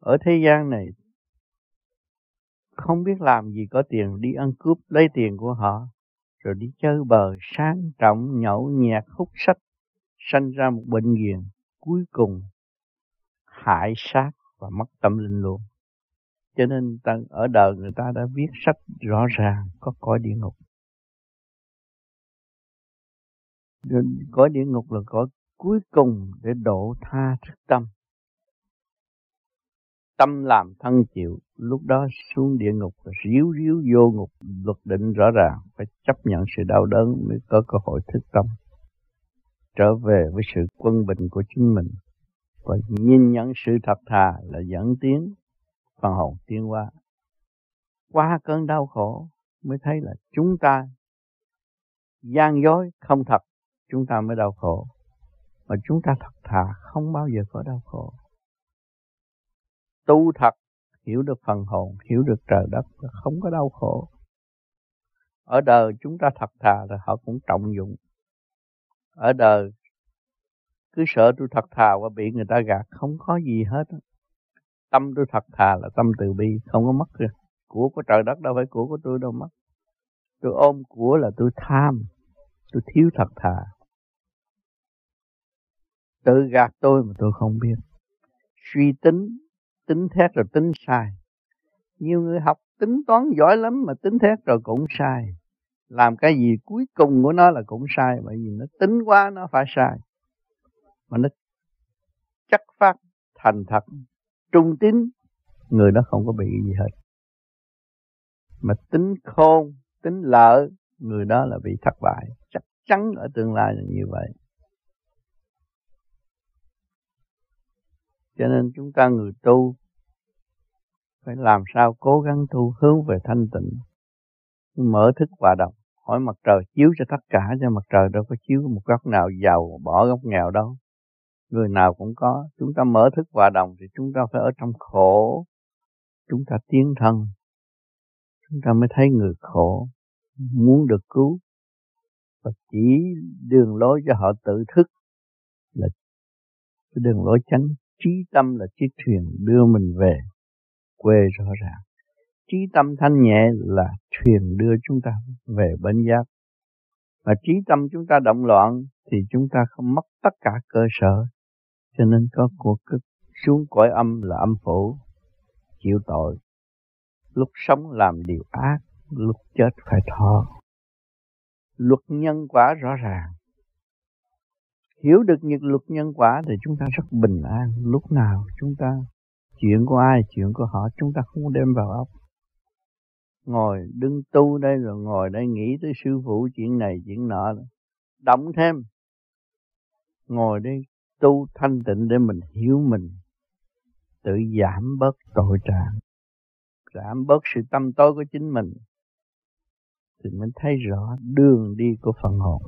ở thế gian này không biết làm gì có tiền, đi ăn cướp lấy tiền của họ, rồi đi chơi bờ sáng trọng, nhậu nhẹt, hút sách, sanh ra một bệnh viện. Cuối cùng hại sát và mất tâm linh luôn. Cho nên ta, ở đời người ta đã viết sách rõ ràng có cõi địa ngục. Cõi địa ngục là cõi cuối cùng để độ tha thức tâm. Tâm làm thân chịu lúc đó xuống địa ngục ríu ríu vô ngục luật định rõ ràng phải chấp nhận sự đau đớn mới có cơ hội thức tâm trở về với sự quân bình của chính mình và nhìn nhận sự thật thà là dẫn tiến phần hồn tiến hóa. Qua cơn đau khổ mới thấy là chúng ta gian dối không thật, chúng ta mới đau khổ. Mà chúng ta thật thà không bao giờ có đau khổ. Tu thật, hiểu được phần hồn, hiểu được trời đất là không có đau khổ. Ở đời chúng ta thật thà là họ cũng trọng dụng. Ở đời cứ sợ tôi thật thà và bị người ta gạt, không có gì hết tâm tôi thật thà là tâm từ bi, không có mất rồi của của trời đất đâu phải của của tôi đâu mất. Tôi ôm của là tôi tham, tôi thiếu thật thà. Tự gạt tôi mà tôi không biết. Suy tính tính thét rồi tính sai. Nhiều người học tính toán giỏi lắm mà tính thét rồi cũng sai. Làm cái gì cuối cùng của nó là cũng sai, bởi vì nó tính quá nó phải sai mà nó chắc phát, thành thật, trung tín, người đó không có bị gì hết. Mà tính khôn, tính lợi, người đó là bị thất bại. Chắc chắn ở tương lai là như vậy. Cho nên chúng ta người tu phải làm sao cố gắng tu hướng về thanh tịnh. Mở thức hòa đồng. Hỏi mặt trời chiếu cho tất cả cho mặt trời đâu có chiếu một góc nào giàu bỏ góc nghèo đâu người nào cũng có. Chúng ta mở thức hòa đồng thì chúng ta phải ở trong khổ. Chúng ta tiến thân. Chúng ta mới thấy người khổ. Muốn được cứu. Và chỉ đường lối cho họ tự thức là cái đường lối chánh. Trí tâm là chiếc thuyền đưa mình về quê rõ ràng. Trí tâm thanh nhẹ là thuyền đưa chúng ta về bến giác. Mà trí tâm chúng ta động loạn thì chúng ta không mất tất cả cơ sở cho nên có cuộc cực. Xuống cõi âm là âm phủ, chịu tội. Lúc sống làm điều ác, lúc chết phải thọ. Luật nhân quả rõ ràng. Hiểu được những luật nhân quả thì chúng ta rất bình an. Lúc nào chúng ta, chuyện của ai, chuyện của họ, chúng ta không đem vào óc. Ngồi đứng tu đây rồi ngồi đây nghĩ tới sư phụ, chuyện này, chuyện nọ. Động thêm. Ngồi đây tu thanh tịnh để mình hiểu mình, tự giảm bớt tội trạng, giảm bớt sự tâm tối của chính mình, thì mình thấy rõ đường đi của phần hồn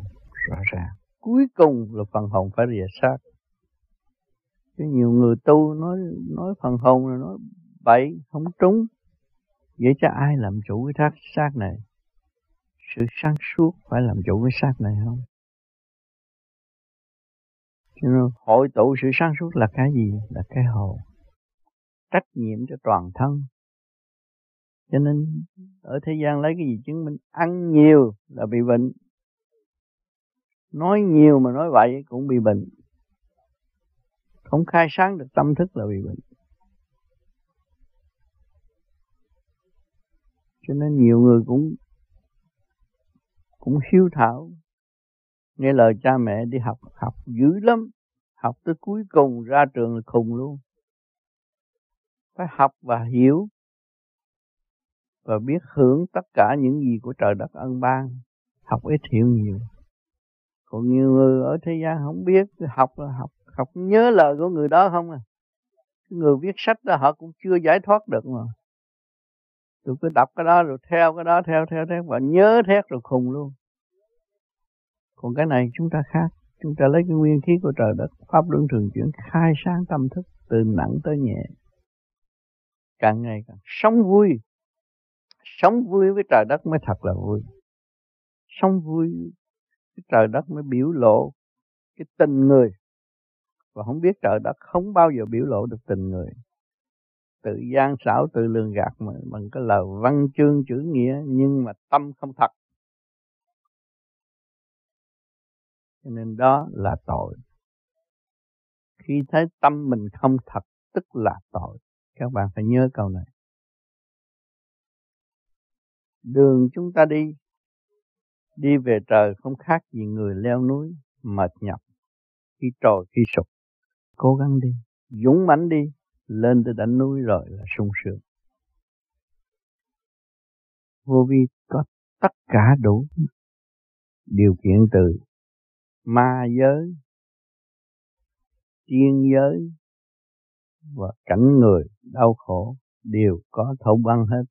rõ ràng. Cuối cùng là phần hồn phải rìa xác. Chứ nhiều người tu nói nói phần hồn là nói bậy, không trúng. Vậy cho ai làm chủ cái xác này? Sự sáng suốt phải làm chủ cái xác này không? Cho nên hội tụ sự sáng suốt là cái gì? Là cái hồn. Trách nhiệm cho toàn thân. Cho nên, ở thế gian lấy cái gì chứng minh? Ăn nhiều là bị bệnh. Nói nhiều mà nói vậy cũng bị bệnh. Không khai sáng được tâm thức là bị bệnh. Cho nên nhiều người cũng cũng hiếu thảo nghe lời cha mẹ đi học học dữ lắm. Học tới cuối cùng ra trường là khùng luôn. Phải học và hiểu. Và biết hưởng tất cả những gì của trời đất ân ban. Học ít hiểu nhiều. Còn nhiều người ở thế gian không biết, học là học học nhớ lời của người đó không à? Người viết sách đó họ cũng chưa giải thoát được mà. Tôi cứ đọc cái đó rồi theo cái đó, theo theo theo và nhớ thét rồi khùng luôn còn cái này chúng ta khác. Chúng ta lấy cái nguyên khí của trời đất, pháp luân thường chuyển, khai sáng tâm thức từ nặng tới nhẹ. Càng ngày càng sống vui. Sống vui với trời đất mới thật là vui. Sống vui với trời đất mới biểu lộ cái tình người. Và không biết trời đất không bao giờ biểu lộ được tình người. Tự gian xảo tự lường gạt mà bằng cái lời văn chương chữ nghĩa, nhưng mà tâm không thật. Cho nên đó là tội. Khi thấy tâm mình không thật, tức là tội. Các bạn phải nhớ câu này. Đường chúng ta đi đi về trời không khác gì người leo núi mệt nhọc, khi trồi, khi sụp. Cố gắng đi, dũng mãnh đi, lên tới đỉnh núi rồi là sung sướng. Vô vi có tất cả đủ điều kiện từ ma giới tiên giới và cảnh người đau khổ đều có thấu băng hết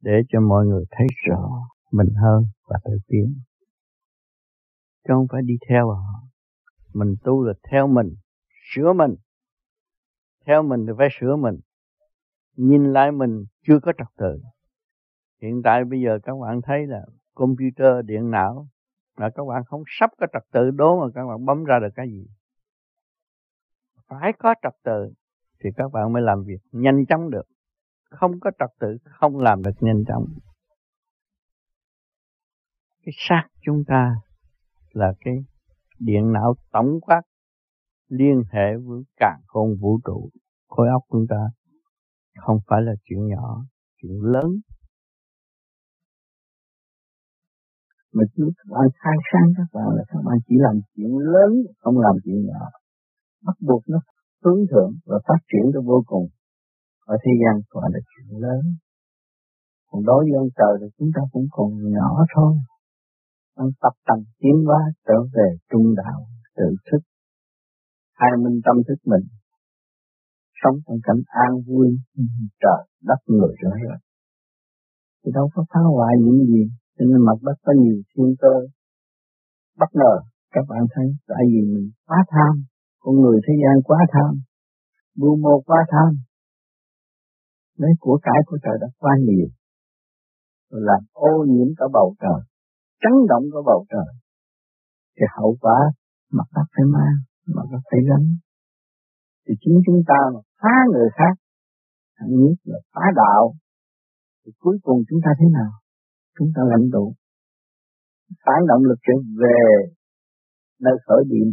để cho mọi người thấy rõ mình hơn và tự tiến. Chứ không phải đi theo họ. Mình tu là theo mình, sửa mình. Theo mình thì phải sửa mình. Nhìn lại mình chưa có trật tự. Hiện tại bây giờ các bạn thấy là computer, điện não là các bạn không sắp có trật tự đố mà các bạn bấm ra được cái gì. Phải có trật tự thì các bạn mới làm việc nhanh chóng được. Không có trật tự, không làm được nhanh chóng. Cái xác chúng ta là cái điện não tổng quát liên hệ với cả khôn vũ trụ khối óc chúng ta không phải là chuyện nhỏ, chuyện lớn mà chú các bạn khai sáng các bạn là các bạn chỉ làm chuyện lớn, không làm chuyện nhỏ. Bắt buộc nó hướng thượng và phát triển tới vô cùng. Ở thế gian gọi là chuyện lớn. Còn đối với ông trời thì chúng ta cũng còn nhỏ thôi. Ông tập tành tiến hóa trở về trung đạo, tự thức. Hai minh tâm thức mình. Sống trong cảnh an vui, trời đất người rõ hết thì đâu có phá hoại những gì cho nên mặt đất có nhiều thiên cơ. Bất ngờ, các bạn thấy, tại vì mình quá tham, con người thế gian quá tham mưu mô quá tham. Lấy của cải của trời đất quá nhiều. Rồi làm ô nhiễm cả bầu trời chấn động cả bầu trời. Thì hậu quả, mặt đất phải mang mặt đất phải gánh thì chính chúng ta mà phá người khác, hẳn nhất là phá đạo, thì cuối cùng chúng ta thế nào? Chúng ta lãnh tụ. Phản động lực trở về nơi khởi điểm.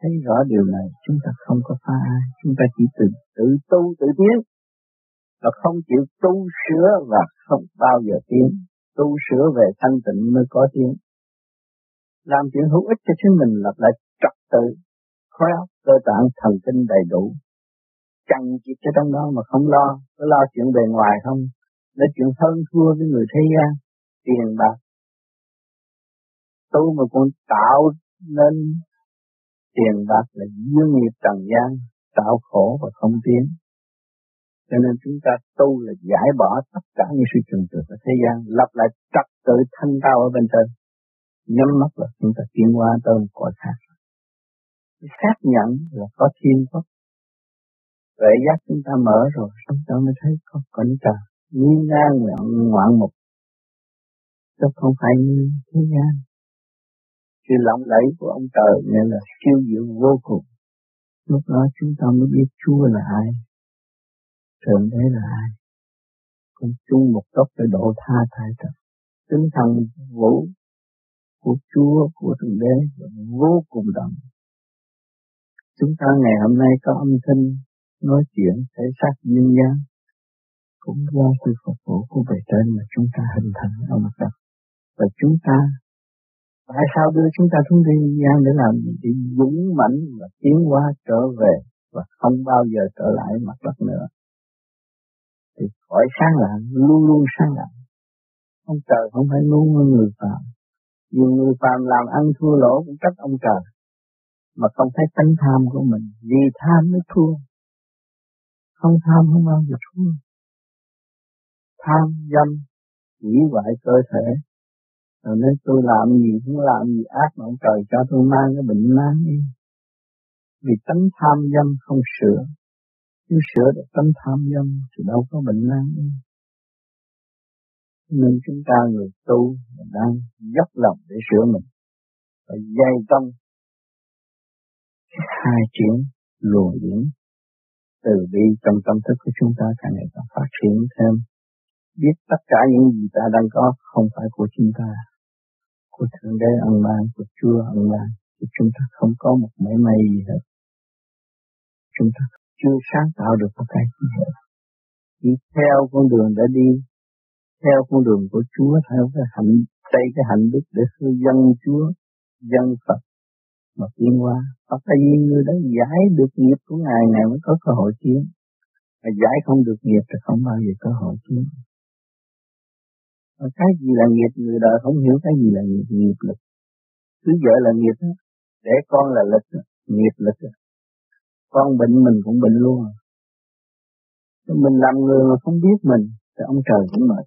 Thấy rõ điều này chúng ta không có pha, ai. Chúng ta chỉ tự tự tu tự tiến. Và không chịu tu sửa và không bao giờ tiến. Tu sửa về thanh tịnh mới có tiến. Làm chuyện hữu ích cho chính mình lập lại trật tự khối óc cơ tạng thần kinh đầy đủ. Chằng chịt cho trong đó mà không lo. Có lo chuyện bề ngoài không? Nói chuyện hơn thua với người thế gian tiền bạc tu mà còn tạo nên tiền bạc là duyên nghiệp trần gian, tạo khổ và không tiến. Cho nên chúng ta tu là giải bỏ tất cả những sự trừng trượt ở thế gian, lập lại trật tự thanh cao ở bên trên. Nhắm mắt là chúng ta tiến qua tới một cõi khác. Xác nhận là có thiên quốc vậy giác chúng ta mở rồi, chúng ta mới thấy có cảnh trời nguyên ngang ngoạn, ngoạn mục. Chứ không phải như thế gian sự lộng lẫy của ông trời nên là siêu diệu vô cùng. Lúc đó chúng ta mới biết Chúa là ai. Thượng đế là ai. Cùng chung một gốc để độ tha thai trật tinh thần vũ của Chúa của thượng đế vô cùng đậm chúng ta ngày hôm nay có âm thanh nói chuyện thể xác nhân gian cũng do sự phục vụ của bề trên mà chúng ta hình thành ở mặt đất. Và chúng ta, tại sao đưa chúng ta xuống thế gian để làm gì? Để dũng mãnh và tiến hóa trở về và không bao giờ trở lại mặt đất nữa. Thì khỏi sáng lạng luôn luôn sáng lạng ông trời không phải nuôi người phạm nhiều người phạm làm ăn thua lỗ cũng trách ông trời, mà không thấy tánh tham của mình. Vì tham mới thua. Không tham không bao giờ thua tham dâm, hủy hoại cơ thể. Rồi nên tôi làm gì cũng làm gì, ác mà ông trời cho tôi mang cái bệnh nan đi. Vì tánh tham dâm không sửa. Nếu sửa được tánh tham dâm thì đâu có bệnh nan đi. Nên chúng ta người tu đang dốc lòng để sửa mình. Và dày công. Hai chuyển luồng điển từ bi trong tâm thức của chúng ta càng ngày càng phát triển thêm biết tất cả những gì ta đang có không phải của chúng ta, của thượng đế ân ban, của chúa ân ban, thì chúng ta không có một mảy may gì hết. Chúng ta chưa sáng tạo được một cái gì hết. Chỉ theo con đường đã đi, theo con đường của chúa, theo cái hạnh, xây cái hạnh đức để hư dân chúa, dân phật mà tiến qua Phật tại vì người đã giải được nghiệp của Ngài Ngài mới có cơ hội chiến Mà giải không được nghiệp thì không bao giờ có cơ hội chiến và cái gì là nghiệp người đời không hiểu cái gì là nghiệp, nghiệp lực Cứ vợ là nghiệp đó. Để con là lực đó. nghiệp lực đó. Con bệnh mình cũng bệnh luôn Mình làm người mà không biết mình Thì ông trời cũng mệt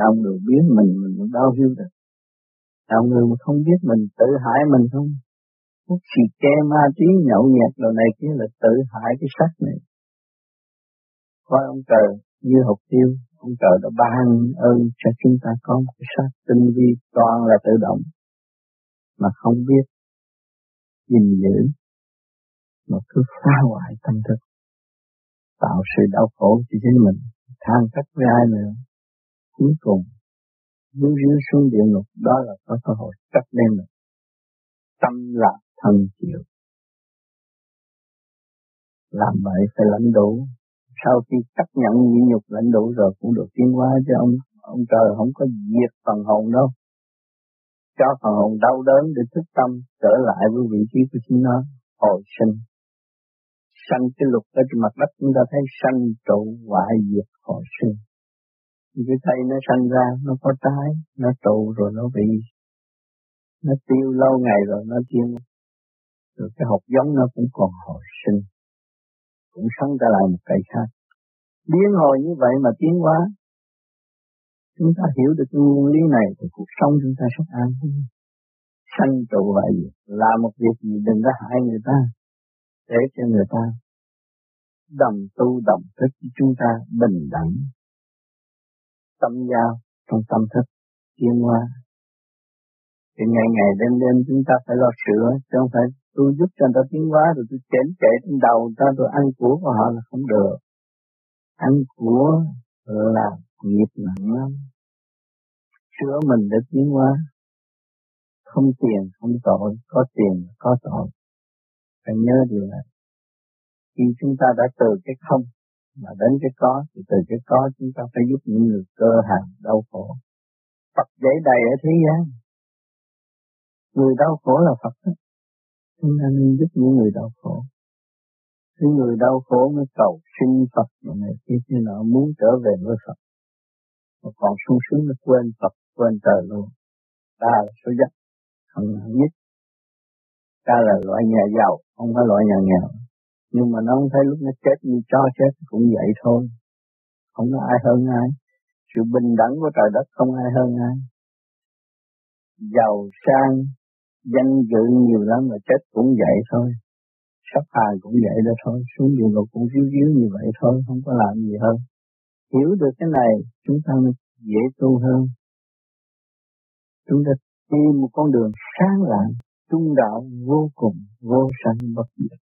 làm người biết mình mình cũng đau hiếu được. làm người mà không biết mình tự hại mình không. Hút xì ke ma túy nhậu nhẹt đồ này kia là tự hại cái xác này. Coi ông trời như học tiêu, ông trời đã ban ơn cho chúng ta có một cái xác tinh vi toàn là tự động mà không biết gìn giữ mà cứ phá hoại tâm thức tạo sự đau khổ cho chính mình than trách với ai nữa. Cuối cùng dưới dưới xuống địa ngục đó là có cơ hội cắt đêm được. Tâm là thần chịu. Làm vậy phải lãnh đủ sau khi chấp nhận nhịn nhục lãnh đủ rồi cũng được tiến hóa chứ ông ông trời không có diệt phần hồn đâu. Cho phần hồn đau đớn để thức tâm, trở lại với vị trí của chính nó, hồi sinh. Sanh cái luật ở trên mặt đất, chúng ta thấy sanh trụ hoại diệt hồi sinh. Cái cây nó sanh ra, nó có trái, nó trụ rồi nó bị, nó tiêu lâu ngày rồi nó tiêu. Rồi cái hột giống nó cũng còn hồi sinh cũng sống trở lại một cây khác. Biến hồi như vậy mà tiến hóa, chúng ta hiểu được nguyên lý này thì cuộc sống chúng ta sẽ an vui. Sanh trụ vậy là một việc gì đừng có hại người ta, để cho người ta đồng tu đồng thức với chúng ta bình đẳng. Tâm giao trong tâm thức tiến hóa. Thì ngày ngày đêm đêm chúng ta phải lo sửa, chứ không phải tôi giúp cho người ta tiến hóa, rồi tôi chém chạy trên đầu người ta tôi ăn của của họ là không được. Ăn của là nghiệp nặng lắm. Chữa mình để tiến hóa. Không tiền, không tội. Có tiền, có tội. Phải nhớ điều này. Khi chúng ta đã từ cái không mà đến cái có, thì từ cái có chúng ta phải giúp những người cơ hàng đau khổ. Phật dễ đầy ở thế gian. Người đau khổ là Phật đó chúng ta nên giúp những người đau khổ. Những người đau khổ mới cầu xin Phật mà này kia kia nọ, muốn trở về với Phật. Mà còn sung sướng nó quên Phật, quên trời luôn. Ta là số dắt không nhất. Ta là loại nhà giàu, không phải loại nhà nghèo. Nhưng mà nó không thấy lúc nó chết như cho chết cũng vậy thôi. Không có ai hơn ai. Sự bình đẳng của trời đất không ai hơn ai. Giàu sang danh dự nhiều lắm mà chết cũng vậy thôi. Sắp hàng cũng vậy đó thôi. Xuống địa ngục cũng ríu ríu như vậy thôi, không có làm gì hơn. Hiểu được cái này, chúng ta mới dễ tu hơn. Chúng ta đi một con đường sáng lạng, trung đạo vô cùng, vô sanh bất diệt.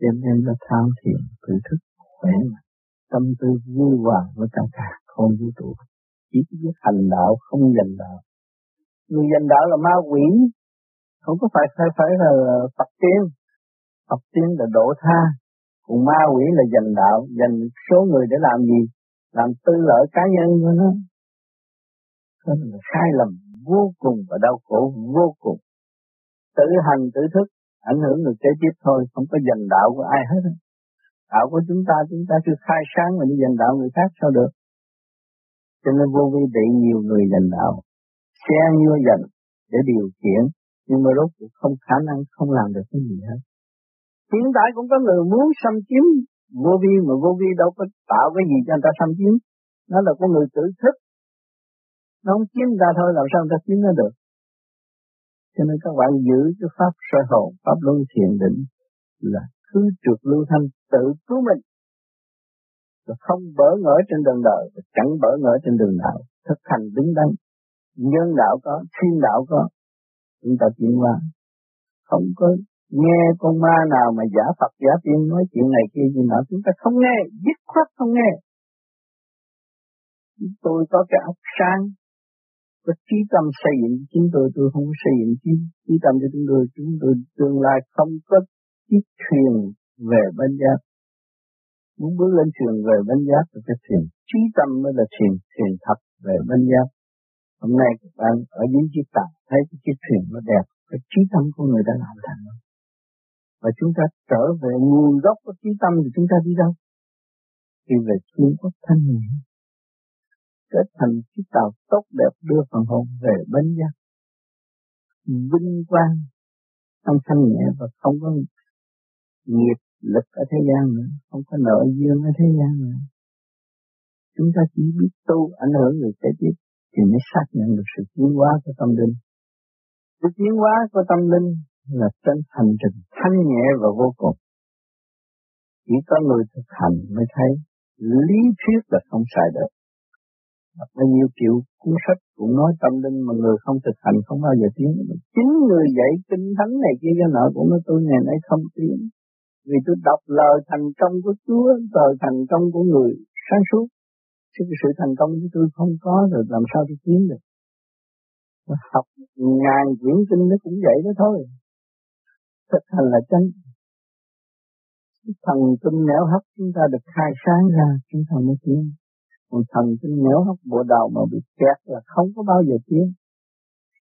Đem em ra tham thiền tự thức, khỏe mạnh, tâm tư vui hòa với cả cả không vũ trụ. Chỉ biết hành đạo, không dành đạo. Người dành đạo là ma quỷ không có phải phải phải là Phật tiên. Phật tiên là độ tha. Còn ma quỷ là dành đạo dành số người để làm gì? Làm tư lợi cá nhân của nó đó là sai lầm vô cùng và đau khổ vô cùng. Tự hành tự thức, ảnh hưởng người kế tiếp thôi, không có dành đạo của ai hết đạo của chúng ta chúng ta chưa khai sáng mà đi dành đạo người khác sao được. Cho nên vô vi bị nhiều người dành đạo xe như dành để điều khiển nhưng mà rốt cuộc không khả năng, không làm được cái gì hết. Hiện tại cũng có người muốn xâm chiếm vô vi mà vô vi đâu có tạo cái gì cho người ta xâm chiếm. Nó là con người tự thức. Nó không chiếm ra thôi, làm sao người ta chiếm nó được? Cho nên các bạn giữ cái pháp soi hồn, pháp luân thiền định là cứ trượt lưu thanh tự cứu mình. Và không bỡ ngỡ trên đường đời, và chẳng bỡ ngỡ trên đường đạo. Thực hành đứng đắn. Nhân đạo có, thiên đạo có chúng ta tiến qua. Không có nghe con ma nào mà giả Phật giả tiên nói chuyện này kia gì nào chúng ta không nghe dứt khoát không nghe. Tôi có cái óc sáng có trí tâm xây dựng. Chính tôi tôi không có xây dựng trí, trí tâm cho chúng tôi. Chúng tôi tương lai không có chiếc thuyền về bên giác muốn bước lên thuyền về bên giác thì cái thuyền. Trí tâm mới là thuyền thuyền thật về bên giác hôm nay các bạn ở dưới chiếc tàu, thấy cái chiếc thuyền nó đẹp, cái trí tâm của người đã làm thành và chúng ta trở về nguồn gốc của trí tâm thì chúng ta đi đâu? Đi về thiên quốc thanh nhẹ kết thành chiếc tàu tốt đẹp đưa phần hồn về bên giác. Vinh quang trong thanh nhẹ và không có nghiệp lực ở thế gian nữa, không có nợ duyên ở thế gian nữa. Chúng ta chỉ biết tu ảnh hưởng người kế tiếp thì mới xác nhận được sự tiến hóa của tâm linh. Sự tiến hóa của tâm linh là trên hành trình thanh nhẹ và vô cùng. Chỉ có người thực hành mới thấy lý thuyết là không xài được. Bao nhiêu triệu cuốn sách cũng nói tâm linh mà người không thực hành không bao giờ tiến. Chính người dạy kinh thánh này kia cái nợ cũng nói tôi ngày nay không tiến. Vì tôi đọc lời thành công của Chúa, lời thành công của người sáng suốt. Chứ cái sự thành công của tôi không có rồi làm sao tôi kiếm được. Học ngàn quyển kinh nó cũng vậy đó thôi. Thực hành là chân. Thần kinh nẻo hấp chúng ta được khai sáng ra, chúng ta mới tiến. Còn thần kinh nẻo hấp bộ đầu mà bị kẹt là không có bao giờ tiến.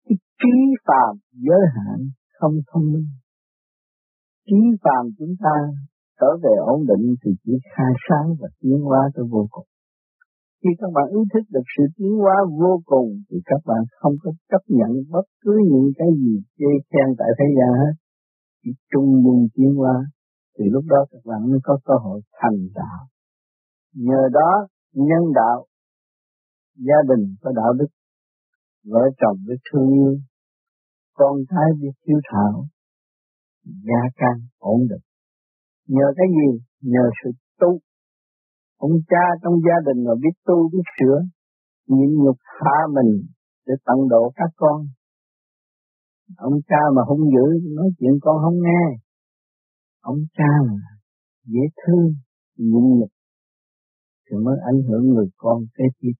Cái trí phàm giới hạn, không thông minh. Trí phàm chúng ta trở về ổn định thì chỉ khai sáng và tiến hóa tới vô cùng. Khi các bạn ý thức được sự tiến hóa vô cùng thì các bạn không có chấp nhận bất cứ những cái gì chê khen tại thế gian hết. Chỉ trung dung tiến hóa thì lúc đó các bạn mới có cơ hội thành đạo. Nhờ đó nhân đạo, gia đình có đạo đức, vợ chồng biết thương yêu, con cái biết hiếu thảo, gia căn ổn định. Nhờ cái gì? Nhờ sự tu. Ông cha trong gia đình mà biết tu biết sửa, nhịn nhục tha mình để tận độ các con. Ông cha mà hung dữ nói chuyện con không nghe. Ông cha mà dễ thương, nhịn nhục thì mới ảnh hưởng người con kế tiếp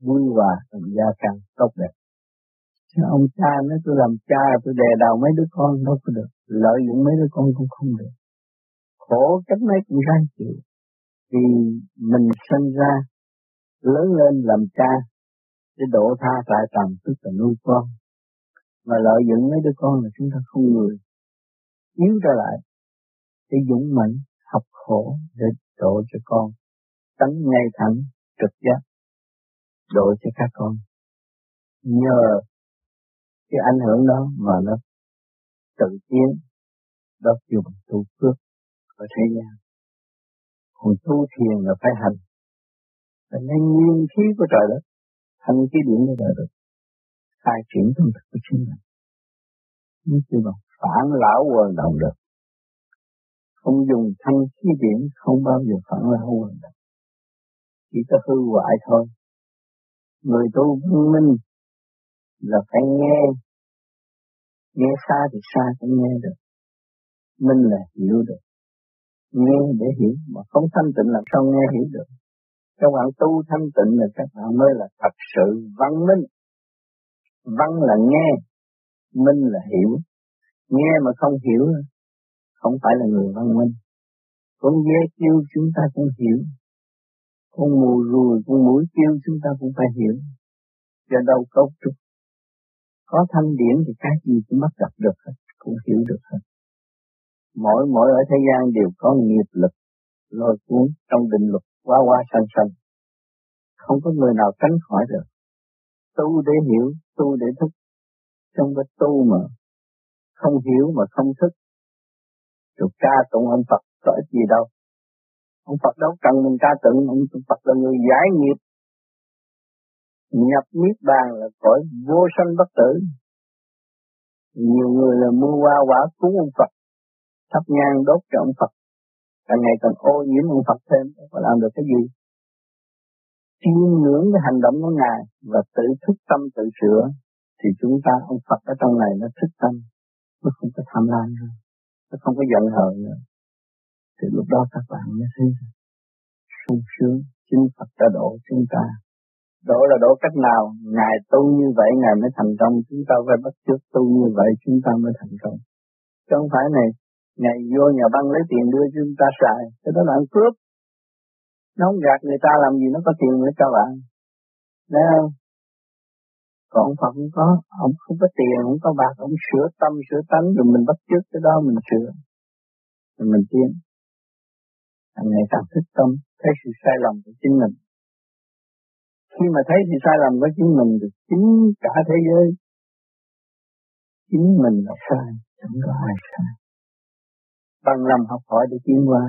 vui hòa thành gia càng tốt đẹp. Chứ ông cha nói tôi làm cha tôi đè đầu mấy đứa con đâu có được. Lợi dụng mấy đứa con cũng không được. Khổ cách mấy cũng ráng chịu vì mình sinh ra, lớn lên làm cha, để độ tha tại tầm tức là nuôi con. Mà lợi dụng mấy đứa con là chúng ta không người. Yếu trở lại, để dũng mạnh học khổ, để độ cho con. Tấn ngay thẳng, trực giác, độ cho các con. Nhờ cái ảnh hưởng đó mà nó tự tiến đó dùng tu phước ở thế gian còn tu thiền là phải hành phải nên nguyên khí của trời đất hành cái điểm của trời đất khai triển tâm thức của chính mình nếu chưa bằng phản lão quần động được không dùng thanh khí điển không bao giờ phản lão quần động chỉ có hư hoại thôi. Người tu văn minh là phải nghe, nghe xa thì xa cũng nghe được. Minh là hiểu được. Nghe để hiểu, mà không thanh tịnh làm sao nghe hiểu được. Các bạn tu thanh tịnh là các bạn mới là thật sự văn minh. Văn là nghe, minh là hiểu. Nghe mà không hiểu, không phải là người văn minh. Con dế kêu chúng ta cũng hiểu, con mù ruồi, con mũi kêu chúng ta cũng phải hiểu. Do đâu cấu trúc. Có thanh điển thì cái gì cũng bắt gặp được hết, cũng hiểu được hết. Mỗi mỗi ở thế gian đều có nghiệp lực lôi cuốn trong định luật quá quá sanh sanh. Không có người nào tránh khỏi được. Tu để hiểu, tu để thức. Trong cái tu mà không hiểu mà không thức. Rồi ca tụng ông Phật có ích gì đâu. Ông Phật đâu cần mình ca tụng, ông Phật là người giải nghiệp. Nhập niết bàn là cõi vô sanh bất tử. Nhiều người là mua hoa quả cúng ông Phật, thắp nhang đốt cho ông Phật. Càng ngày càng ô nhiễm ông Phật thêm, có làm được cái gì? Chiêm ngưỡng cái hành động của Ngài và tự thức tâm tự sửa, thì chúng ta, ông Phật ở trong này nó thức tâm, nó không có tham lam nữa, nó không có giận hờn nữa thì lúc đó các bạn mới thấy sung sướng chính Phật đã độ chúng ta độ là đổ cách nào ngài tu như vậy ngài mới thành công chúng ta phải bắt chước tu như vậy chúng ta mới thành công chứ không phải này ngày vô nhà băng lấy tiền đưa chúng ta xài. Cái đó là ăn cướp. Nó không gạt người ta làm gì nó có tiền nữa cho bạn. Đấy không? Còn ông Phật không có, ông không có tiền, không có bạc, ông sửa tâm, sửa tánh, rồi mình bắt chước cái đó mình sửa. Rồi mình tiến. Càng ngày càng thức tâm thấy sự sai lầm của chính mình. Khi mà thấy sự sai lầm của chính mình thì chính cả thế giới chính mình là sai chẳng có ai sai bằng lòng học hỏi để tiến qua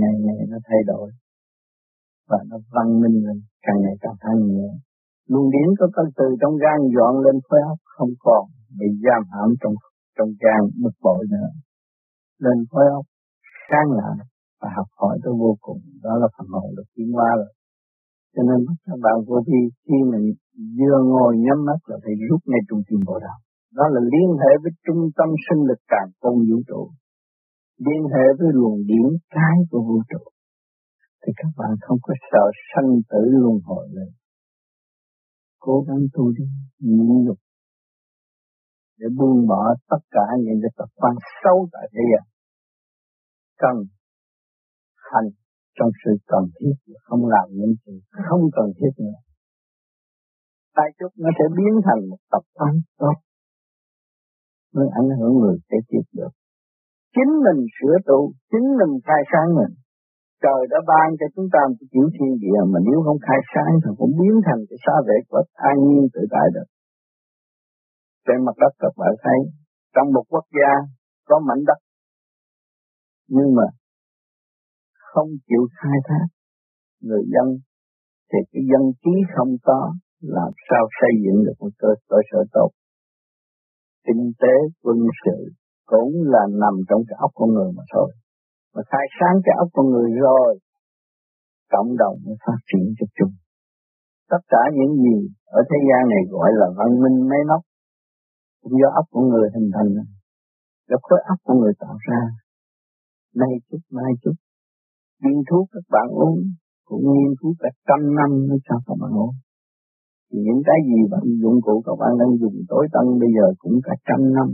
ngày ngày nó thay đổi. Và nó văn minh lên, càng ngày càng thanh nhẹ. Luồng điển có căn từ trong gan dọn lên khối óc không còn, bị giam hãm trong trong gan bực bội nữa. Lên khối óc sáng lại và học hỏi tới vô cùng. Đó là phần hồn được tiến hóa rồi. Cho nên các bạn vô vi, khi mình vừa ngồi nhắm mắt là phải rút ngay trung tâm bộ đầu đó là liên hệ với trung tâm sinh lực càng công vũ trụ liên hệ với luồng điển cái của vũ trụ, thì các bạn không có sợ sanh tử luân hồi nữa. Cố gắng tu đi, nhịn nhục, để buông bỏ tất cả những cái tập quan sâu tại thế gian. Cần hành trong sự cần thiết, không làm những chuyện không cần thiết nữa. Tại chút nó sẽ biến thành một tập quán tốt, mới ảnh hưởng người sẽ tiếp được chính mình sửa tu chính mình khai sáng mình. Trời đã ban cho chúng ta một kiểu thiên địa mà nếu không khai sáng thì cũng biến thành cái xa vệ của an nhiên tự tại được. Trên mặt đất các bạn thấy trong một quốc gia có mảnh đất nhưng mà không chịu khai thác người dân thì cái dân trí không có làm sao xây dựng được một cơ, cơ sở tốt. Kinh tế quân sự cũng là nằm trong cái óc con người mà thôi. Mà khai sáng cái óc con người rồi, cộng đồng mới phát triển cho chung tất cả những gì ở thế gian này gọi là văn minh máy móc, cũng do óc con người hình thành do khối óc con người tạo ra. Nay chút, mai chút. Nghiên thuốc các bạn uống, cũng nghiên cứu cả trăm năm mới cho các bạn uống. Thì những cái gì bạn dụng cụ các bạn đang dùng tối tân bây giờ cũng cả trăm năm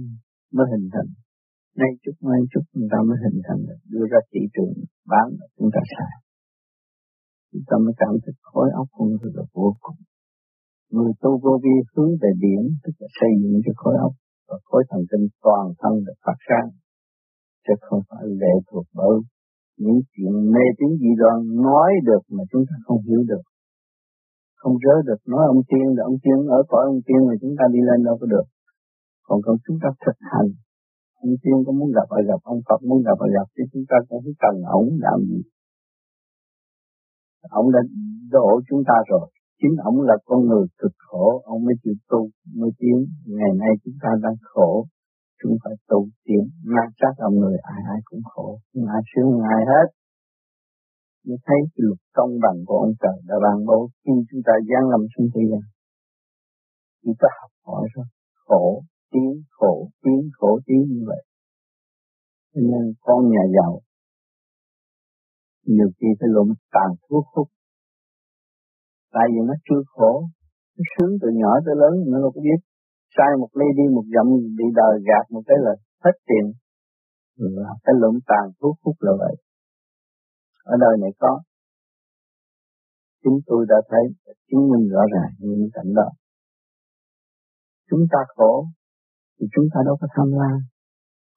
mới hình thành. Nay chút mai chút chúng ta mới hình thành được, đưa ra thị trường bán chúng ta xài chúng ta mới cảm thấy khối óc con người là vô cùng. Người tu vô vi hướng về điển tức là xây dựng cho khối óc và khối thần kinh toàn thân được phát sáng, chứ không phải lệ thuộc bởi những chuyện mê tín dị đoan nói được mà chúng ta không hiểu được. Không rớ được, nói ông tiên là ông tiên, ở cõi ông tiên mà chúng ta đi lên đâu có được còn còn chúng ta thực hành. Ông tiên có muốn gặp ai gặp ông Phật, muốn gặp ai gặp thì chúng ta cũng không cần ông làm gì. Ông đã đổ chúng ta rồi. Chính ông là con người cực khổ, ông mới chịu tu, mới tiến. Ngày nay chúng ta đang khổ, chúng phải tu tiến. Mang sát ông người, ai ai cũng khổ. Không ai sướng ai hết. Như thấy cái luật công bằng của ông trời đã ban bố. Khi chúng ta gian lâm xuống thế gian chúng ta học hỏi rồi khổ tiến khổ tiến khổ tiến như vậy. Cho nên con nhà giàu, nhiều khi phải lụm tàn thuốc hút. Tại vì nó chưa khổ, nó sướng từ nhỏ tới lớn, nó đâu có biết. Sai một ly đi một dặm, bị đời gạt một cái là hết tiền. Là cái lụm tàn thuốc hút là vậy. Ở đời này có. Chúng tôi đã thấy chứng minh rõ ràng những cảnh đó. Chúng ta khổ thì chúng ta đâu có tham lam.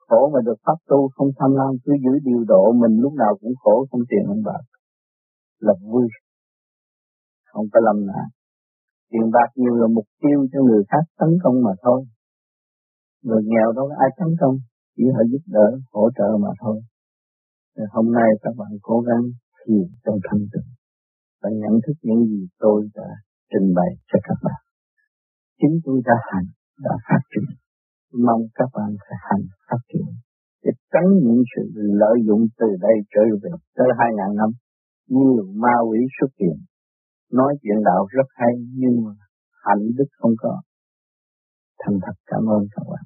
Khổ mà được pháp tu không tham lam, cứ giữ điều độ mình lúc nào cũng khổ, không tiền không bạc. Là vui. Không có lầm nạn. Tiền bạc nhiều là mục tiêu cho người khác tấn công mà thôi. Người nghèo đâu có ai tấn công, chỉ họ giúp đỡ, hỗ trợ mà thôi. Thì hôm nay các bạn cố gắng thiền trong thanh tịnh và nhận thức những gì tôi đã trình bày cho các bạn. Chính tôi đã hành, đã phát triển mong các bạn phải hành phát triển. Để tránh những sự lợi dụng từ đây trở về tới hai ngàn năm nhiều ma quỷ xuất hiện. Nói chuyện đạo rất hay, nhưng mà hạnh đức không có. Thành thật cảm ơn các bạn.